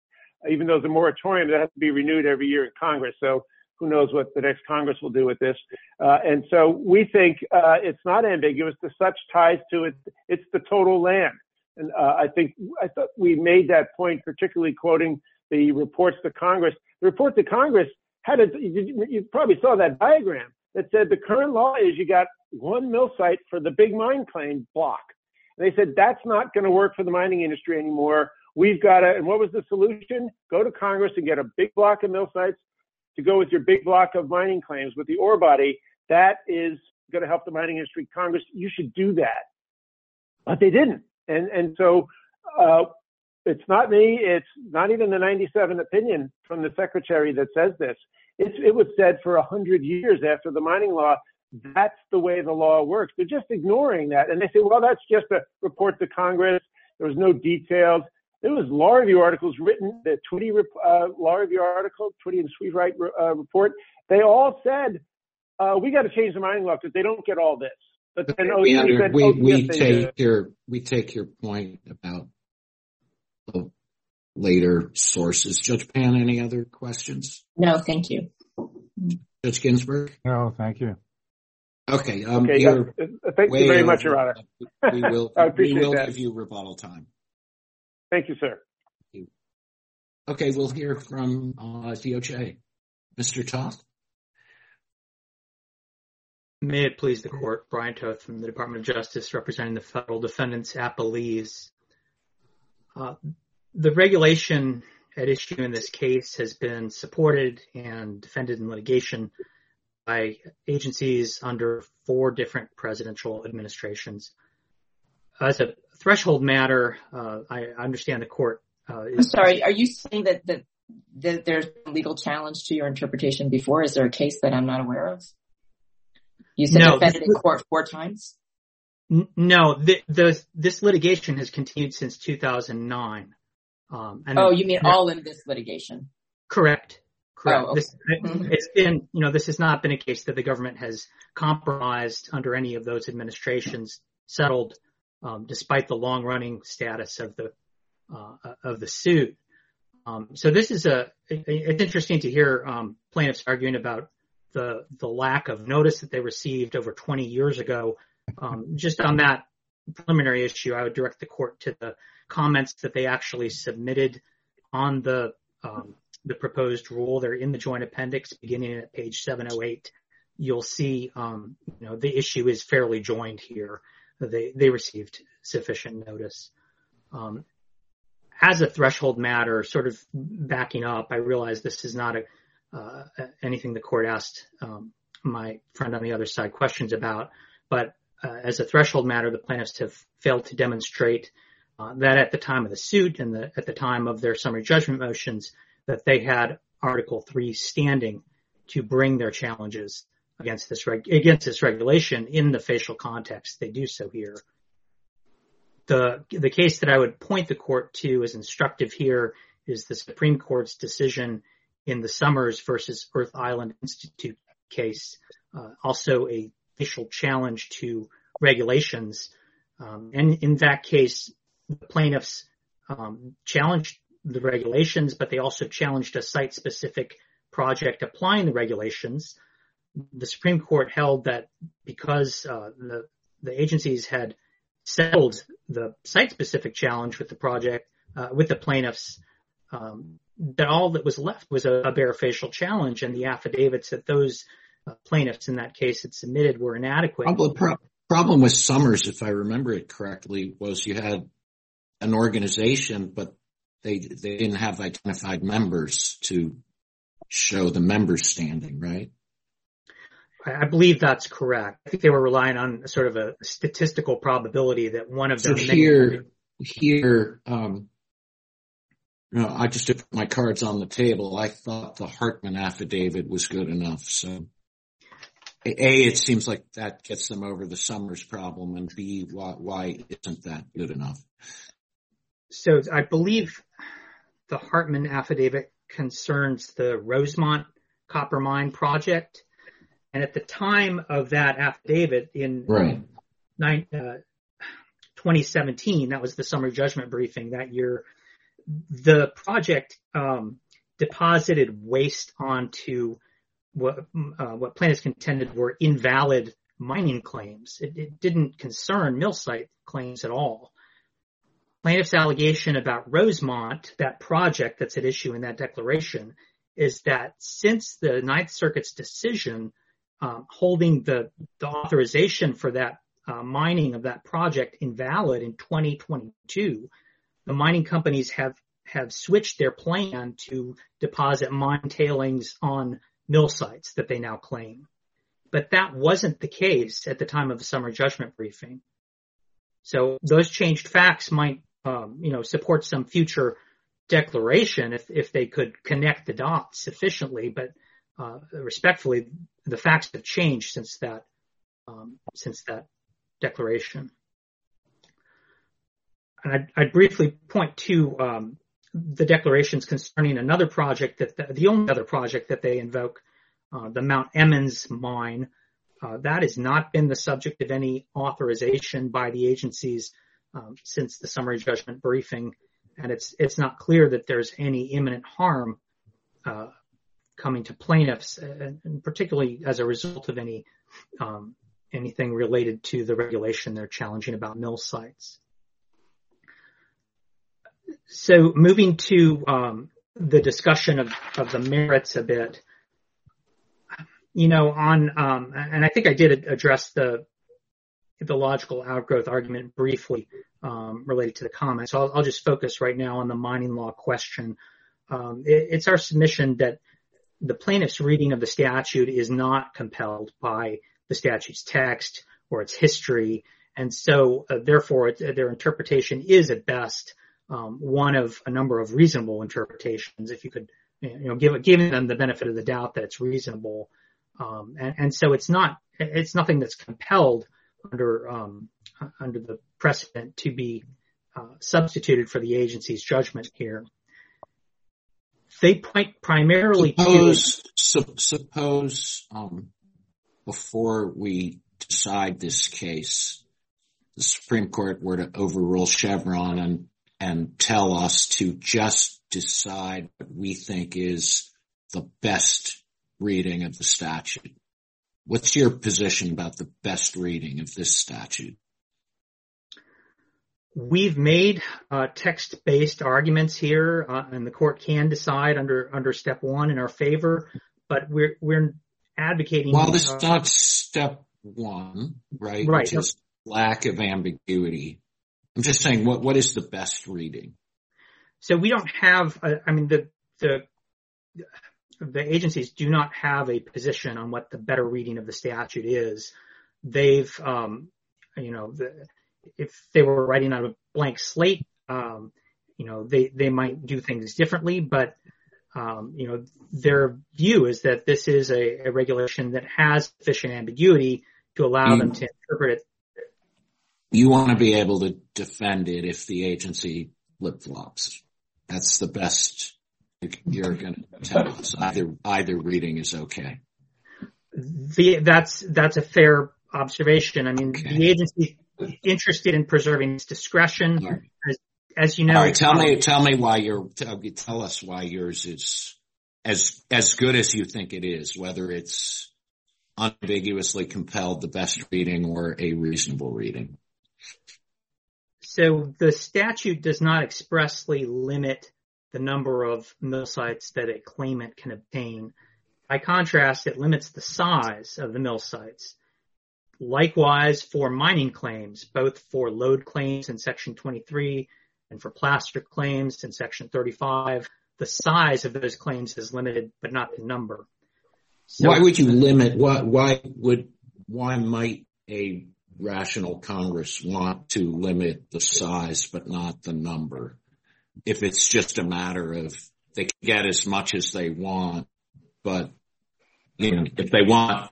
C: even though there's a moratorium that has to be renewed every year in Congress. So who knows what the next Congress will do with this. Uh, and so we think, uh, it's not ambiguous. The such ties to it. It's the total land. And, uh, I think, I thought we made that point, particularly quoting the reports to Congress. The report to Congress had a, you, probably saw that diagram that said the current law is you got one mill site for the big mine claim block. And they said that's not going to work for the mining industry anymore. We've got to, and what was the solution? Go to Congress and get a big block of mill sites to go with your big block of mining claims with the ore body. That is going to help the mining industry. Congress, you should do that. But they didn't. And, and so, uh, it's not me. It's not even the 97 opinion from the secretary that says this. It's, it was said for a hundred years after the mining law. That's the way the law works. They're just ignoring that. And they say, well, that's just a report to Congress. There was no details. There was law review articles written, the Twitty uh, law review article, Twitty and Sweetwright uh, report. They all said, uh, we got to change the mining law because they don't get all this. But then
B: we,
C: OC
B: under,
C: said,
B: we,
C: oh,
B: we
C: yes,
B: take your we take your point about the later sources. Judge Pan, any other questions?
E: No, thank you.
B: Judge Ginsburg?
D: No, thank you.
B: Okay. Um,
C: Okay,
B: you're
C: yeah. Thank you very much,
B: over.
C: Your Honor.
B: We will,
C: I
B: we will
C: that.
B: give you rebuttal time.
C: Thank you, sir.
B: Okay, we'll hear from uh, DOJ. Mr. Toth?
F: May it please the court, Brian Toth from the Department of Justice representing the federal defendants Appellees. Uh, the regulation at issue in this case has been supported and defended in litigation by agencies under four different presidential administrations. As a threshold matter, uh, I understand the court uh,
E: I'm sorry. Are you saying that, there's a legal challenge to your interpretation before? Is there a case that I'm not aware of? You said defended in court four times?
F: N- No, the, the, this litigation has continued since 2009.
E: Um, and oh, you mean all in this litigation?
F: Correct. Correct. Oh, okay. this, mm-hmm. It's been, you know, this has not been a case that the government has compromised under any of those administrations settled, um, despite the long running status of the, uh, of the suit. Um, so this is a, it's interesting to hear, um, plaintiffs arguing about the, the lack of notice that they received over 20 years ago. Um, just on that preliminary issue, I would direct the court to the comments that they actually submitted on the, um, proposed rule. They're in the joint appendix beginning at page 708. You'll see, um, you know, the issue is fairly joined here. They, they received sufficient notice. Um, as a threshold matter, sort of backing up, I realize this is not a, uh, anything the court asked, my friend on the other side questions about, but uh, as a threshold matter, the plaintiffs have failed to demonstrate uh, that at the time of the suit and the, at the time of their summary judgment motions, that they had Article 3 standing to bring their challenges against this reg- against this regulation in the facial context. They do so here. The the case that I would point the court to as instructive here is the Supreme Court's decision in the Summers versus Earth Island Institute case, uh, also a facial challenge to regulations. Um, and in that case, the plaintiffs um, challenged the regulations, but they also challenged a site-specific project applying the regulations. The Supreme Court held that because uh, the, agencies had settled the site-specific challenge with the project, uh, with the plaintiffs, um, that all that was left was a, bare facial challenge, and the affidavits that those plaintiffs in that case had submitted were inadequate.
B: Problem, problem with Summers, if I remember it correctly, was you had an organization, but they they didn't have identified members to show the members standing, right?
F: I believe that's correct. I think they were relying on sort of a statistical probability that one of them.
B: So here, here, um, you know, I just put my cards on the table. I thought the Hartman affidavit was good enough. So, A, it seems like that gets them over the Summers problem, and B, why, why isn't that good enough?
F: So I believe the Hartman affidavit concerns the Rosemont copper mine project. And at the time of that affidavit in right. nine, uh, 2017, that was the summary judgment briefing that year, the project um, deposited waste onto what, uh, what plaintiffs contended were invalid mining claims. It, it didn't concern mill site claims at all plaintiff's allegation about Rosemont, that project that's at issue in that declaration, is that since the Ninth Circuit's decision um, holding the, the, authorization for that uh, mining of that project invalid in 2022, the mining companies have have switched their plan to deposit mine tailings on mill sites that they now claim. But that wasn't the case at the time of the summary judgment briefing. So those changed facts might um, you know, support some future declaration if, if they could connect the dots sufficiently. But uh, respectfully, the facts have changed since that um, since that declaration. And I'd, I'd briefly point to um, the declarations concerning another project that the, the only other project that they invoke, uh, the Mount Emmons mine. Uh, that has not been the subject of any authorization by the agencies um, since the summary judgment briefing, and it's it's not clear that there's any imminent harm uh, coming to plaintiffs, and, and, particularly as a result of any um, anything related to the regulation they're challenging about mill sites. So moving to um, the discussion of, of the merits a bit, you know, on um, and I think I did address the the logical outgrowth argument briefly um, related to the comments. So I'll, I'll, just focus right now on the mining law question. Um, it, it's our submission that the plaintiff's reading of the statute is not compelled by the statute's text or its history, and so uh, therefore it, their interpretation is at best um, one of a number of reasonable interpretations. If you could, you know, give giving them the benefit of the doubt that it's reasonable, um, and, and so it's not it's nothing that's compelled under um, under the precedent to be substituted for the agency's judgment here. They point primarily
B: Suppose suppose um before we decide this case, the Supreme Court were to overrule Chevron and tell us to just decide what we think is the best reading of the statute. What's your position about the best reading of this statute?
F: We've made uh, text-based arguments here, uh, and the court can decide under under step one in our favor, but we're we're advocating...
B: Well, this is uh, not step one, right?
F: Right.
B: Which is lack of ambiguity. I'm just saying, what what is the best reading?
F: So we don't have, uh, I mean, the the the agencies do not have a position on what the better reading of the statute is. They've, um, you know, if they were writing on a blank slate, um, you know, they might do things differently, but, um, you know, their view is that this is a regulation that has sufficient ambiguity to allow mm. them to interpret it.
B: You want to be able to defend it if the agency flip-flops. That's the best you're going to tell us. Either either reading is okay.
F: The, that's that's a fair observation. I mean, the agency is interested in preserving its discretion, as you know.
B: All right. Tell me tell me why you're, tell us why yours is as as good as you think it is, whether it's unambiguously compelled the best reading or a reasonable reading.
F: So the statute does not expressly limit the number of mill sites that a claimant can obtain. By contrast, it limits the size of the mill sites. Likewise, for mining claims, both for lode claims in Section 23 and for placer claims in Section 35, the size of those claims is limited, but not the number.
B: Why would you limit, why would, why might a rational Congress want to limit the size, but not the number? If it's just a matter of they can get as much as they want, but you know, if they want,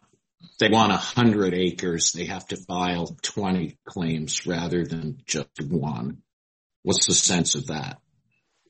B: they want a 100 acres, they have to file 20 claims rather than just one. What's the sense of that?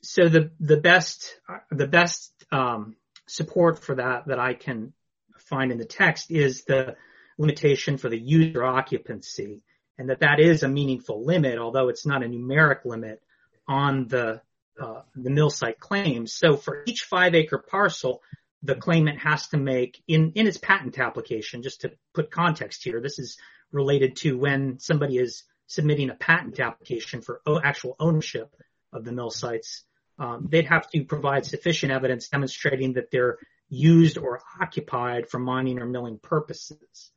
F: So the the best the best um, support for that, that I can find in the text is the limitation for the user occupancy, and that that is a meaningful limit, although it's not a numeric limit on the uh, mill site claims. So for each five acre parcel, the claimant has to make, in its patent application, just to put context here, this is related to when somebody is submitting a patent application for actual ownership of the mill sites, um, they'd have to provide sufficient evidence demonstrating that they're used or occupied for mining or milling purposes.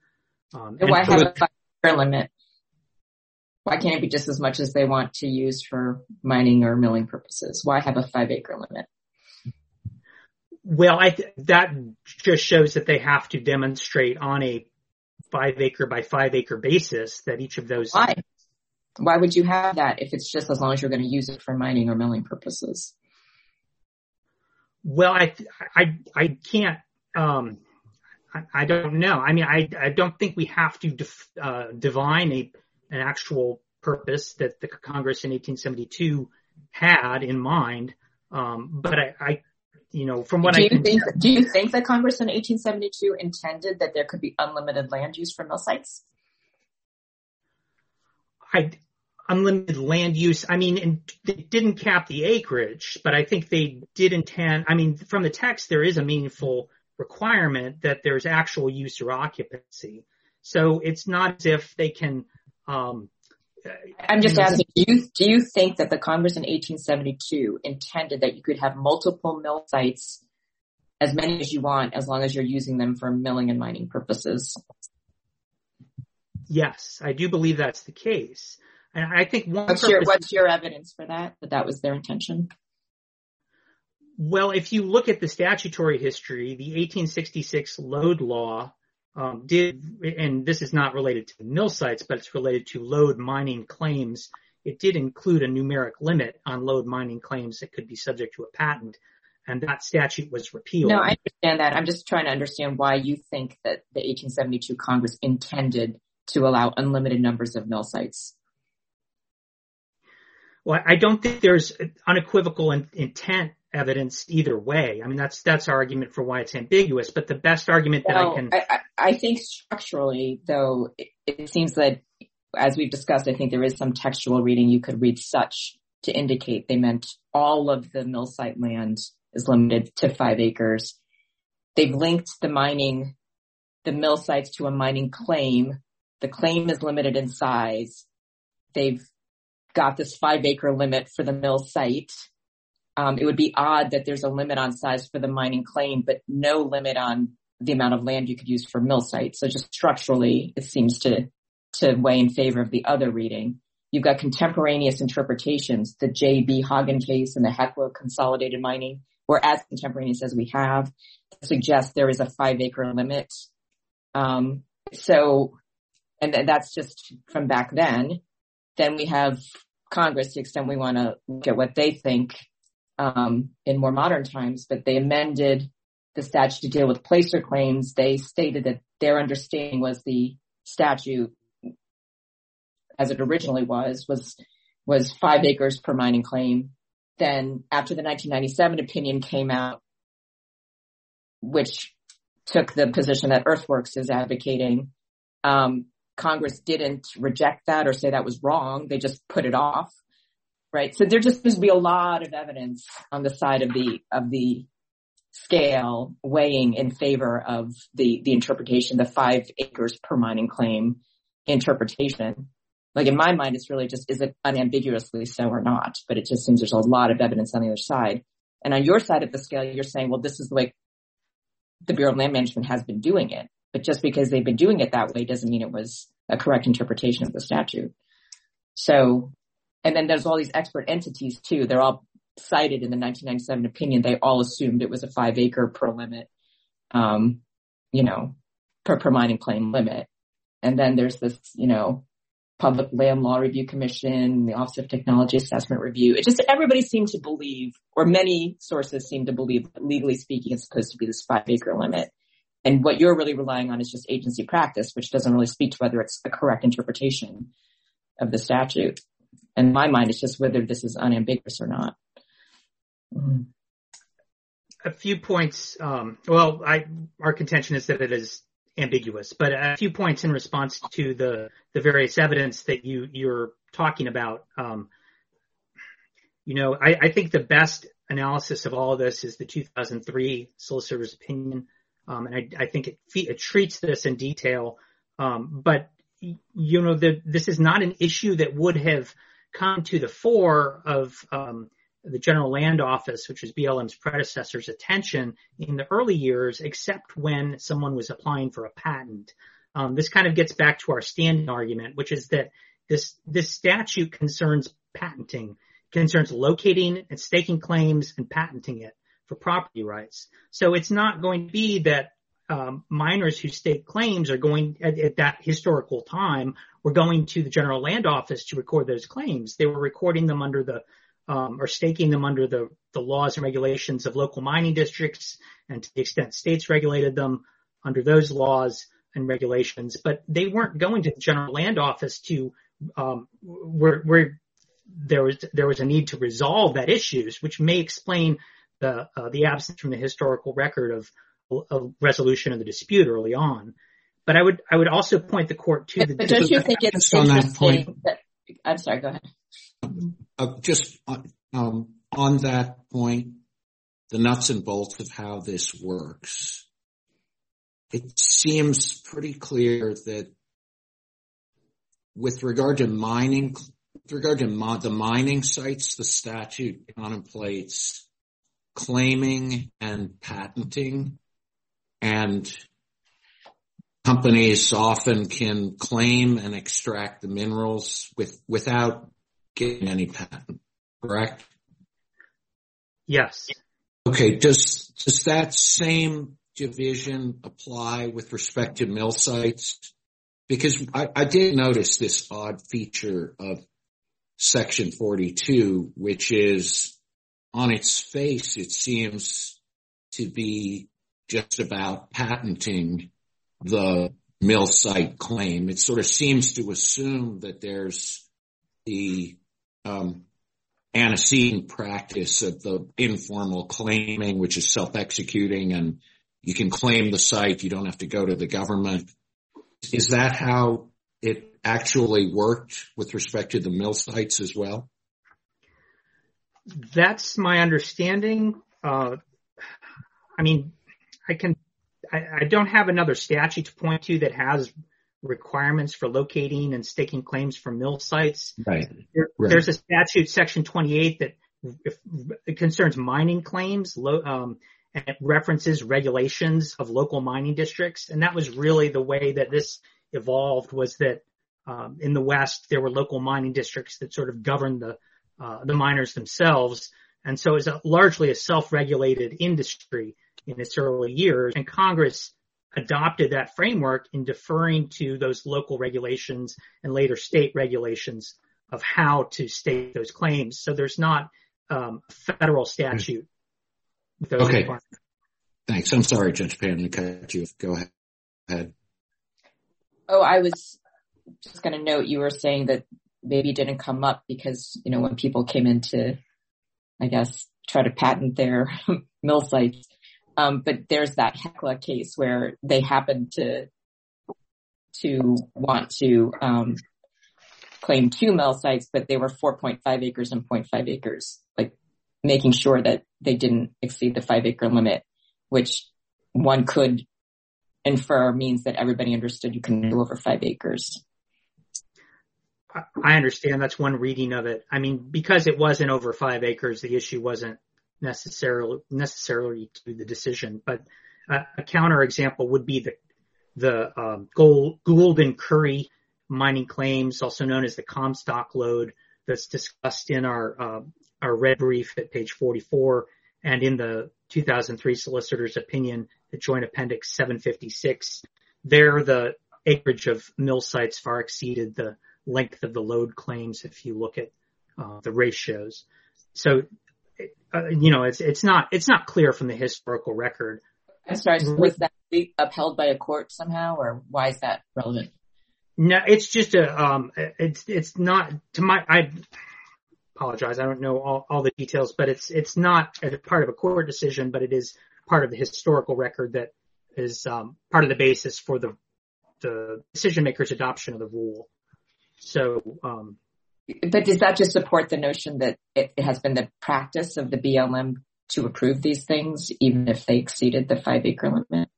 E: Um, why have a five acre limit? Why can't it be just as much as they want to use for mining or milling purposes? Why have a five acre limit?
F: Well, I that just shows that they have to demonstrate on a five acre by five acre basis that each of those...
E: Why? Why would you have that if it's just as long as you're going to use it for mining or milling purposes?
F: Well, I I, I can't, um, I don't know. I mean, I I don't think we have to uh, divine a, an actual purpose that the Congress in 1872 had in mind, um, but I, you know, from what I can...
E: Do you think that Congress in 1872 intended that there could be unlimited land use for mill sites?
F: I, Unlimited land use, I mean, it didn't cap the acreage, but I think they did intend, I mean, from the text, there is a meaningful requirement that there's actual use or occupancy. So it's not as if they can...
E: Um, I'm just asking, you: do you think that the Congress in 1872 intended that you could have multiple mill sites, as many as you want, as long as you're using them for milling and mining purposes?
F: Yes, I do believe that's the case. And I think one...
E: What's your evidence for that, that that was their intention?
F: Well, if you look at the statutory history, the 1866 lode law um, did, and this is not related to mill sites, but it's related to lode mining claims. It did include a numeric limit on lode mining claims that could be subject to a patent, and that statute was repealed.
E: No, I understand that. I'm just trying to understand why you think that the 1872 Congress intended to allow unlimited numbers of mill sites.
F: Well, I don't think there's unequivocal intent evidence either way. I mean, that's that's our argument for why it's ambiguous. But the best argument that I can,
E: I think structurally, though, it seems that as we've discussed, I think there is some textual reading you could read such to indicate they meant all of the mill site land is limited to five acres. They've linked the mining, the mill sites to a mining claim. The claim is limited in size. They've got this five acre limit for the mill site. Um, it would be odd that there's a limit on size for the mining claim, but no limit on the amount of land you could use for mill sites. So just structurally, it seems to, to weigh in favor of the other reading. You've got contemporaneous interpretations, the J.B. Hagen case and the Hecla consolidated mining, or as contemporaneous as we have, suggest there is a five acre limit. Um, so, and that's just from back then. Then we have Congress to the extent we want to look at what they think um, in more modern times, but they amended the statute to deal with placer claims. They stated that their understanding was the statute as it originally was, was, was five acres per mining claim. Then after the 1997 opinion came out, which took the position that Earthworks is advocating, um, Congress didn't reject that or say that was wrong. They just put it off. Right. So there just seems to be a lot of evidence on the side of the, of the scale weighing in favor of the, the interpretation, the five acres per mining claim interpretation. Like in my mind, it's really just, is it unambiguously so or not? But it just seems there's a lot of evidence on the other side. And on your side of the scale, you're saying, well, this is the way the Bureau of Land Management has been doing it. But just because they've been doing it that way doesn't mean it was a correct interpretation of the statute. So, and then there's all these expert entities too. They're all cited in the 1997 opinion. They all assumed it was a five acre per limit, um, you know, per, per mining claim limit. And then there's this, you know, Public Land Law Review Commission, the Office of Technology Assessment Review. It just, everybody seemed to believe, or many sources seem to believe, that legally speaking, it's supposed to be this five acre limit. And what you're really relying on is just agency practice, which doesn't really speak to whether it's the correct interpretation of the statute. In my mind, it's just whether this is unambiguous or not.
F: A few points. Um, well, I, our contention is that it is ambiguous, but a few points in response to the, the various evidence that you, you're talking about. Um, you know, I, I think the best analysis of all of this is the 2003 solicitor's opinion. Um, and I, I think it, it, treats this in detail. Um, but you know, the, this is not an issue that would have come to the fore of um, the General Land Office, which was BLM's predecessor's attention in the early years, except when someone was applying for a patent. Um, this kind of gets back to our standing argument, which is that this this statute concerns patenting, concerns locating and staking claims and patenting it for property rights. So it's not going to be that um, miners who stake claims are going at, at, that historical time were going to the General Land Office to record those claims. They were recording them under the um, or staking them under the, the laws and regulations of local mining districts and to the extent states regulated them under those laws and regulations, but they weren't going to the general land office to, um, where, where there was, there was a need to resolve that issues, which may explain the, uh, the absence from the historical record of, of resolution of the dispute early on. But I would, I would also point the court to the.
E: But don't you think it's interesting that, I'm sorry, go ahead.
B: Uh, just um, on that point, the nuts and bolts of how this works, it seems pretty clear that with regard to mining, with regard to the mining sites, the statute contemplates claiming and patenting, and companies often can claim and extract the minerals without getting any patent, correct?
F: Yes.
B: Okay. Does does that same division apply with respect to mill sites? Because I did notice this odd feature of Section 42, which is on its face, it seems to be just about patenting the mill site claim. It sort of seems to assume that there's the um, antecedent practice of the informal claiming, which is self-executing, and you can claim the site. You don't have to go to the government. Is that how it actually worked with respect to the mill sites as well?
F: That's my understanding. I mean, I can, I, I don't have another statute to point to that has requirements for locating and staking claims for mill sites. Right. There's a statute, section 28, that concerns mining claims um, and it references regulations of local mining districts. And that was really the way that this evolved was that um, in the West, there were local mining districts that sort of governed the uh, miners themselves. And so it's largely a self-regulated industry in its early years. And Congress adopted that framework in deferring to those local regulations and later state regulations of how to state those claims. So there's not um, a federal statute.
B: Okay. Thanks. I'm sorry, Judge Pan, to cut you off. Go ahead.
E: Oh, I was just going to note you were saying that maybe it didn't come up because, you know, when people came in to, I guess, try to patent their mill sites. Um, but there's that HECLA case where they happened to to want to um, claim two mill sites, but they were 4.5 acres and 0.5 acres, like making sure that they didn't exceed the five acre limit, which one could infer means that everybody understood you couldn't go over five acres.
F: I understand that's one reading of it. I mean, because it wasn't over five acres, the issue wasn't necessarily necessarily to the decision. But a counter example would be the the um, Gould and Curry mining claims, also known as the Comstock Lode that's discussed in uh, our red brief at page 44 and in the 2003 solicitor's opinion, the joint appendix 756. There, the acreage of mill sites far exceeded the length of the lode claims if you look at uh, the ratios. So, Uh, you know, it's it's not it's not clear from the historical record.
E: I'm sorry, was that upheld by a court somehow or why is that relevant?
F: No, it's just a, um, it's it's not to my, I apologize. I don't know all all the details, but it's it's not part of a court decision, but it is part of the historical record that is um, part of the basis for the decision maker's adoption of the rule. So, um,
E: but does that just support the notion that it has been the practice of the BLM to approve these things, even if they exceeded the five acre limit?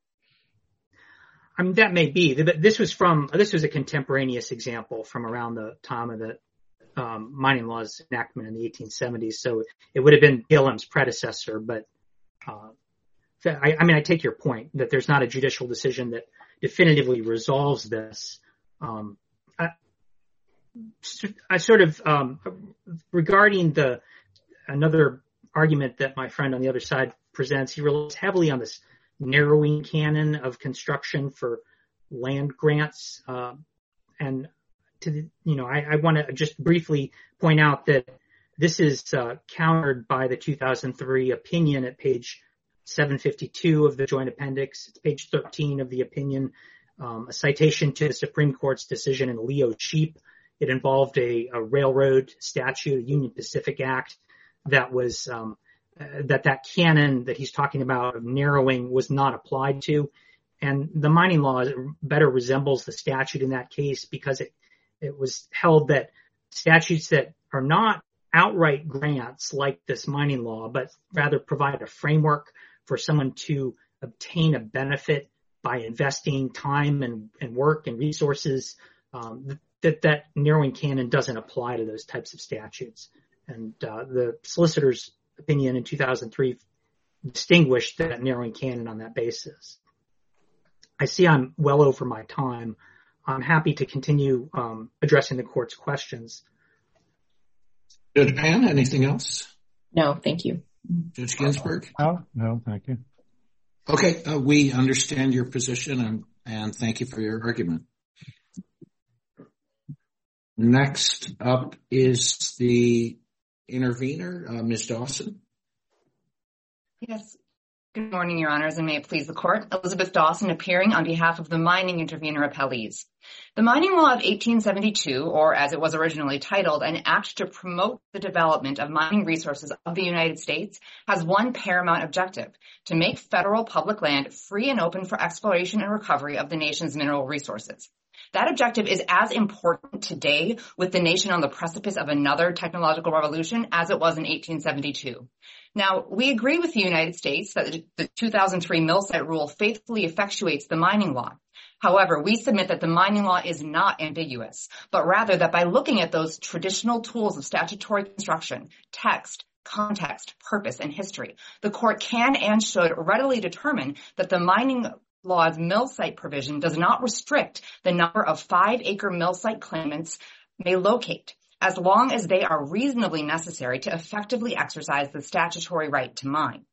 F: I mean, that may be, this was from, this was a contemporaneous example from around the time of the um, mining laws enactment in the 1870s. So it would have been BLM's predecessor, but uh, I mean, I take your point that there's not a judicial decision that definitively resolves this. Um, I sort of, um, regarding the, another argument that my friend on the other side presents, he relies heavily on this narrowing canon of construction for land grants. Um, and to the, you know, I want to just briefly point out that this is uh, countered by the 2003 opinion at page 752 of the joint appendix, page 13 of the opinion, um, a citation to the Supreme Court's decision in Leo Sheep. It involved a railroad statute, Union Pacific Act that was, um, that that canon that he's talking about of narrowing was not applied to. And the mining law better resembles the statute in that case because it it was held that statutes that are not outright grants like this mining law, but rather provide a framework for someone to obtain a benefit by investing time and work and resources, um, that that narrowing canon doesn't apply to those types of statutes. And uh, the solicitor's opinion in 2003 distinguished that narrowing canon on that basis. I see I'm well over my time. I'm happy to continue um, addressing the court's questions.
B: Judge Pan, anything else?
E: No, thank you.
B: Judge Ginsburg?
D: No, thank you.
B: Okay, uh, we understand your position and thank you for your argument. Next up is the intervener, uh, Ms. Dawson.
G: Yes, Good morning, Your Honors, and may it please the Court. Elizabeth Dawson appearing on behalf of the mining intervener appellees. The Mining Law of 1872, or as it was originally titled, an act to promote the development of mining resources of the United States, has one paramount objective, to make federal public land free and open for exploration and recovery of the nation's mineral resources. That objective is as important today with the nation on the precipice of another technological revolution as it was in 1872. Now, we agree with the United States that the 2003 mill site rule faithfully effectuates the mining law. However, we submit that the mining law is not ambiguous, but rather that by looking at those traditional tools of statutory construction, text, context, purpose, and history, the court can and should readily determine that the mining law's mill site provision does not restrict the number of five-acre mill site claimants may locate as long as they are reasonably necessary to effectively exercise the statutory right to mine.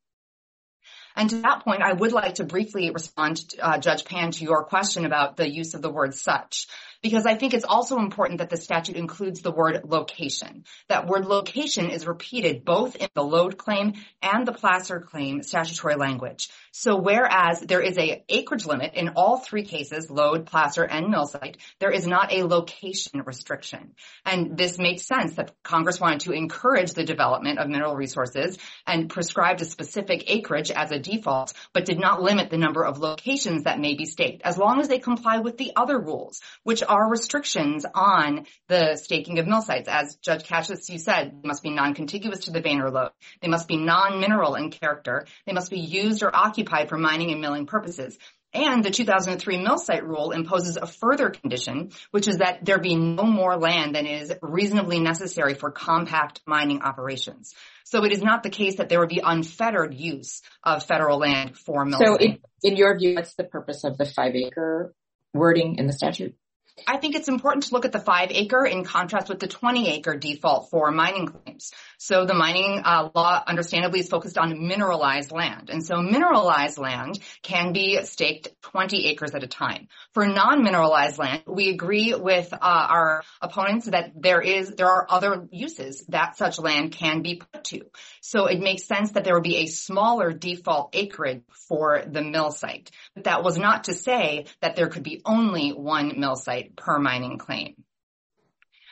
G: And to that point, I would like to briefly respond, uh, Judge Pan, to your question about the use of the word such, because I think it's also important that the statute includes the word location. That word location is repeated both in the lode claim and the placer claim statutory language. So whereas there is a acreage limit in all three cases, load, placer, and mill site, there is not a location restriction. And this makes sense that Congress wanted to encourage the development of mineral resources and prescribed a specific acreage as a default, but did not limit the number of locations that may be staked, as long as they comply with the other rules, which are restrictions on the staking of mill sites. As Judge Katsas, you said, must be non-contiguous to the lode. They must be non-mineral in character. They must be used or occupied for mining and milling purposes. And the 2003 mill site rule imposes a further condition, which is that there be no more land than is reasonably necessary for compact mining operations. So it is not the case that there would be unfettered use of federal land for mill sites.
E: So in your view, what's the purpose of the five-acre wording in the statute?
G: I think it's important to look at the five-acre in contrast with the 20-acre default for mining claims. So the mining uh, law, understandably, is focused on mineralized land. And so mineralized land can be staked 20 acres at a time. For non-mineralized land, we agree with uh, our opponents that there is, there are other uses that such land can be put to. So it makes sense that there would be a smaller default acreage for the mill site. But that was not to say that there could be only one mill site per mining claim.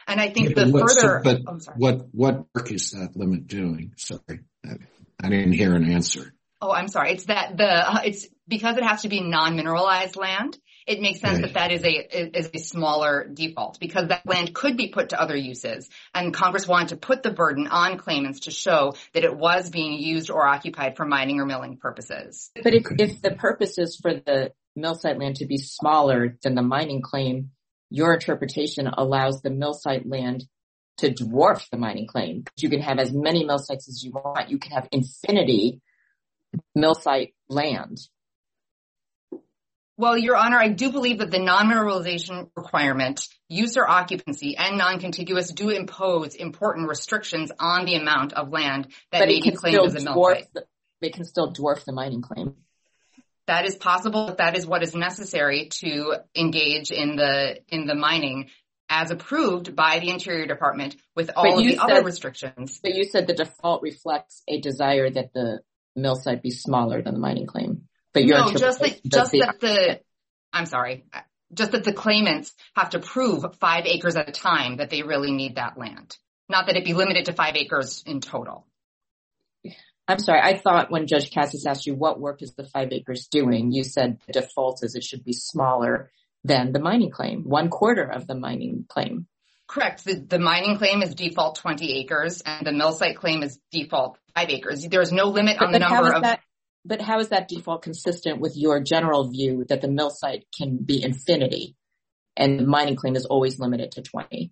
G: And I think the further...
B: But oh, what work is that limit doing? Sorry, I didn't hear an answer.
G: Oh, I'm sorry. It's that the, it's because it has to be non-mineralized land. It makes sense that that is a is a smaller default because that land could be put to other uses. And Congress wanted to put the burden on claimants to show that it was being used or occupied for mining or milling purposes.
E: But if the purpose is for the mill site land to be smaller than the mining claim, your interpretation allows the mill site land to dwarf the mining claim. You can have as many mill sites as you want. You can have infinity mill site land.
G: Well, Your Honor, I do believe that the non-mineralization requirement, user occupancy, and non-contiguous do impose important restrictions on the amount of land that may be claimed as a mill site.
E: They can still dwarf the mining claim.
G: That is possible. That is what is necessary to engage in the in the mining as approved by the Interior Department with all of the other restrictions.
E: But you said the default reflects a desire that the mill site be smaller than the mining claim.
G: But you're no, just that, just the, that the, I'm sorry, just that the claimants have to prove five acres at a time that they really need that land. Not that it be limited to five acres in total.
E: I'm sorry. I thought when Judge Katsas asked you what work is the five acres doing, you said the default is it should be smaller than the mining claim, one quarter of the mining claim.
G: Correct. The mining claim is default 20 acres and the mill site claim is default five acres. There is no limit on the number of...
E: But how is that default consistent with your general view that the mill site can be infinity and the mining claim is always limited to 20?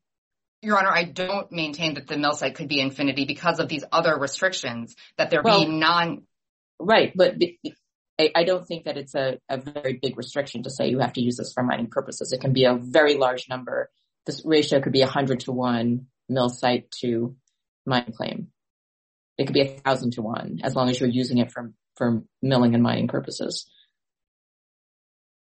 G: Your Honor, I don't maintain that the mill site could be infinity because of these other restrictions that there be non...
E: Right. But I don't think that it's a very big restriction to say you have to use this for mining purposes. It can be a very large number. This ratio could be 100 to one mill site to mine claim. It could be a thousand to one as long as you're using it for milling and mining purposes.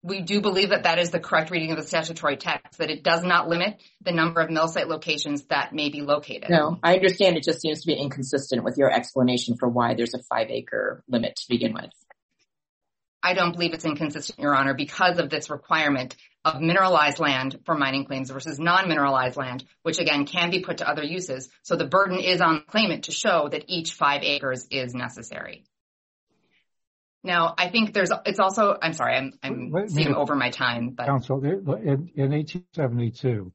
G: We do believe that that is the correct reading of the statutory text, that it does not limit the number of mill site locations that may be located.
E: No, I understand it just seems to be inconsistent with your explanation for why there's a five acre limit to begin with.
G: I don't believe it's inconsistent, Your Honor, because of this requirement of mineralized land for mining claims versus non-mineralized land, which again can be put to other uses. So the burden is on the claimant to show that each five acres is necessary. Now, I think there's, it's also, I'm sorry, I'm seeing over my time.
D: Counsel, in 1872,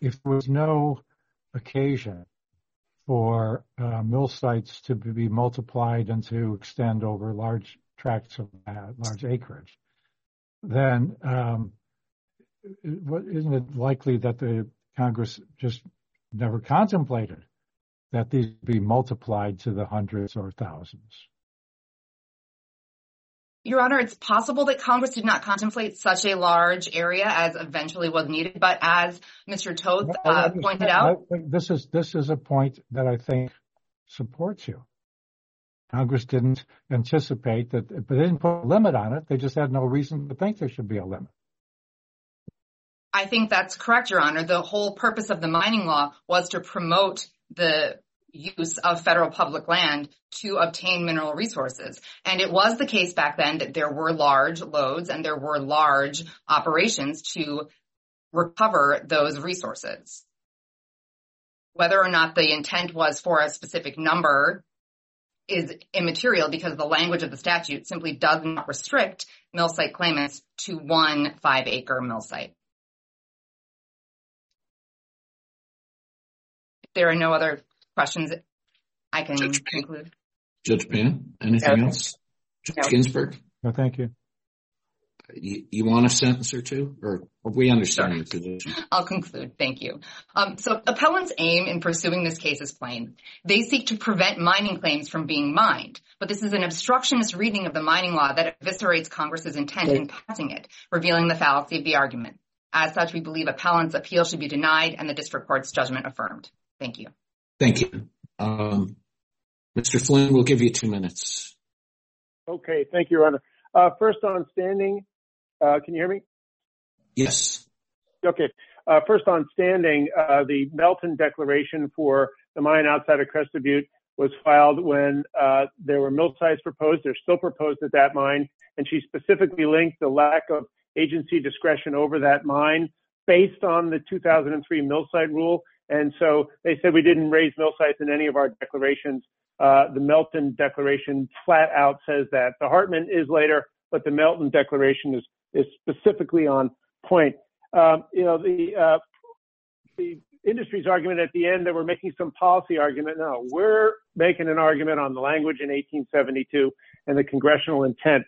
D: if there was no occasion for uh, mill sites to be multiplied and to extend over large tracts of large acreage, then um, isn't it likely that the Congress just never contemplated that these be multiplied to the hundreds or thousands?
G: Your Honor, it's possible that Congress did not contemplate such a large area as eventually was needed, but as Mr. Toth uh, pointed out.
D: This is a point that I think supports you. Congress didn't anticipate that, but they didn't put a limit on it. They just had no reason to think there should be a limit.
G: I think that's correct, Your Honor. The whole purpose of the mining law was to promote the use of federal public land to obtain mineral resources. And it was the case back then that there were large lodes and there were large operations to recover those resources. Whether or not the intent was for a specific number is immaterial because the language of the statute simply does not restrict mill site claimants to one five acre mill site. If there are no other questions, I can conclude.
B: Judge Pan, anything else? Judge Ginsburg?
D: No, thank you.
B: You want a sentence or two? or We understand your position.
G: I'll conclude. Thank you. Um, so appellant's aim in pursuing this case is plain. They seek to prevent mining claims from being mined, but this is an obstructionist reading of the mining law that eviscerates Congress's intent in passing it, revealing the fallacy of the argument. As such, we believe appellant's appeal should be denied and the district court's judgment affirmed. Thank you.
B: Thank you. Um, Mr. Flynn, we'll give you two minutes.
C: Okay. Thank you, Your Honor. Uh, first on standing, uh, can you hear me?
B: Yes.
C: Okay. Uh, first on standing, the Melton Declaration for the mine outside of Crested Butte was filed when there were mill sites proposed. They're still proposed at that mine. And she specifically linked the lack of agency discretion over that mine based on the 2003 mill site rule. And so they said we didn't raise mill sites in any of our declarations. Uh, the Melton Declaration flat out says that. The Hartman is later, but the Melton Declaration is is specifically on point. Um, you know, the uh, the industry's argument at the end that we're making some policy argument. No, we're making an argument on the language in 1872 and the congressional intent.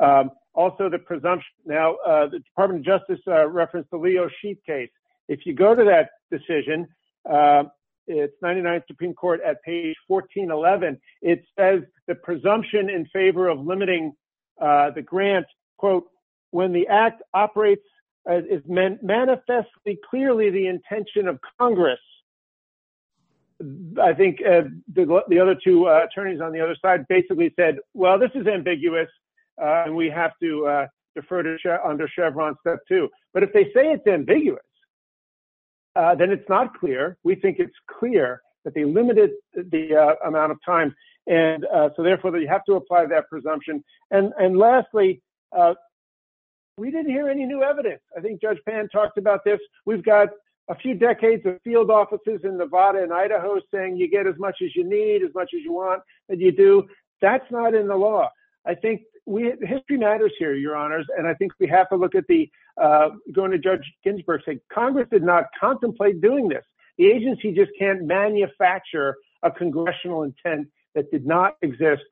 C: Um, also, the presumption. Now, uh, the Department of Justice uh, referenced the Leo Sheep case. If you go to that decision, Uh, it's 99th Supreme Court at page 1411. It says the presumption in favor of limiting uh, the grant, quote, when the act operates uh, is manifestly clearly the intention of Congress. I think the other two attorneys on the other side basically said, well, this is ambiguous and we have to defer to under Chevron step two. But if they say it's ambiguous, Uh, then it's not clear. We think it's clear that they limited the uh, amount of time. And uh, so therefore, you have to apply that presumption. And and lastly, we didn't hear any new evidence. I think Judge Pan talked about this. We've got a few decades of field offices in Nevada and Idaho saying you get as much as you need, as much as you want, and you do. That's not in the law. I think we, history matters here, Your Honors. And I think we have to look at the Uh, going to Judge Ginsburg saying Congress did not contemplate doing this. The agency just can't manufacture a congressional intent that did not exist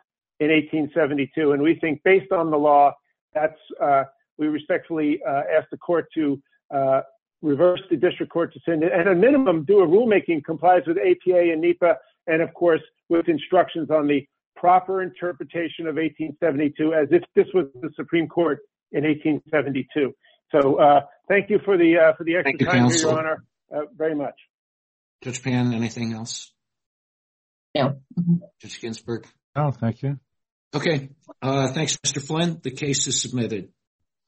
C: in 1872. And we think based on the law, that's uh, we respectfully uh, ask the court to uh, reverse the district court decision and at minimum do a rulemaking complies with APA and NEPA. And of course, with instructions on the proper interpretation of 1872 as if this was the Supreme Court in 1872. So uh, thank you for the uh, for the extra time, Your Honor, uh, very much.
B: Judge Pan, anything else?
E: No.
B: Judge Ginsburg?
D: No, thank you.
B: Okay. Thanks, Mr. Flynn. The case is submitted.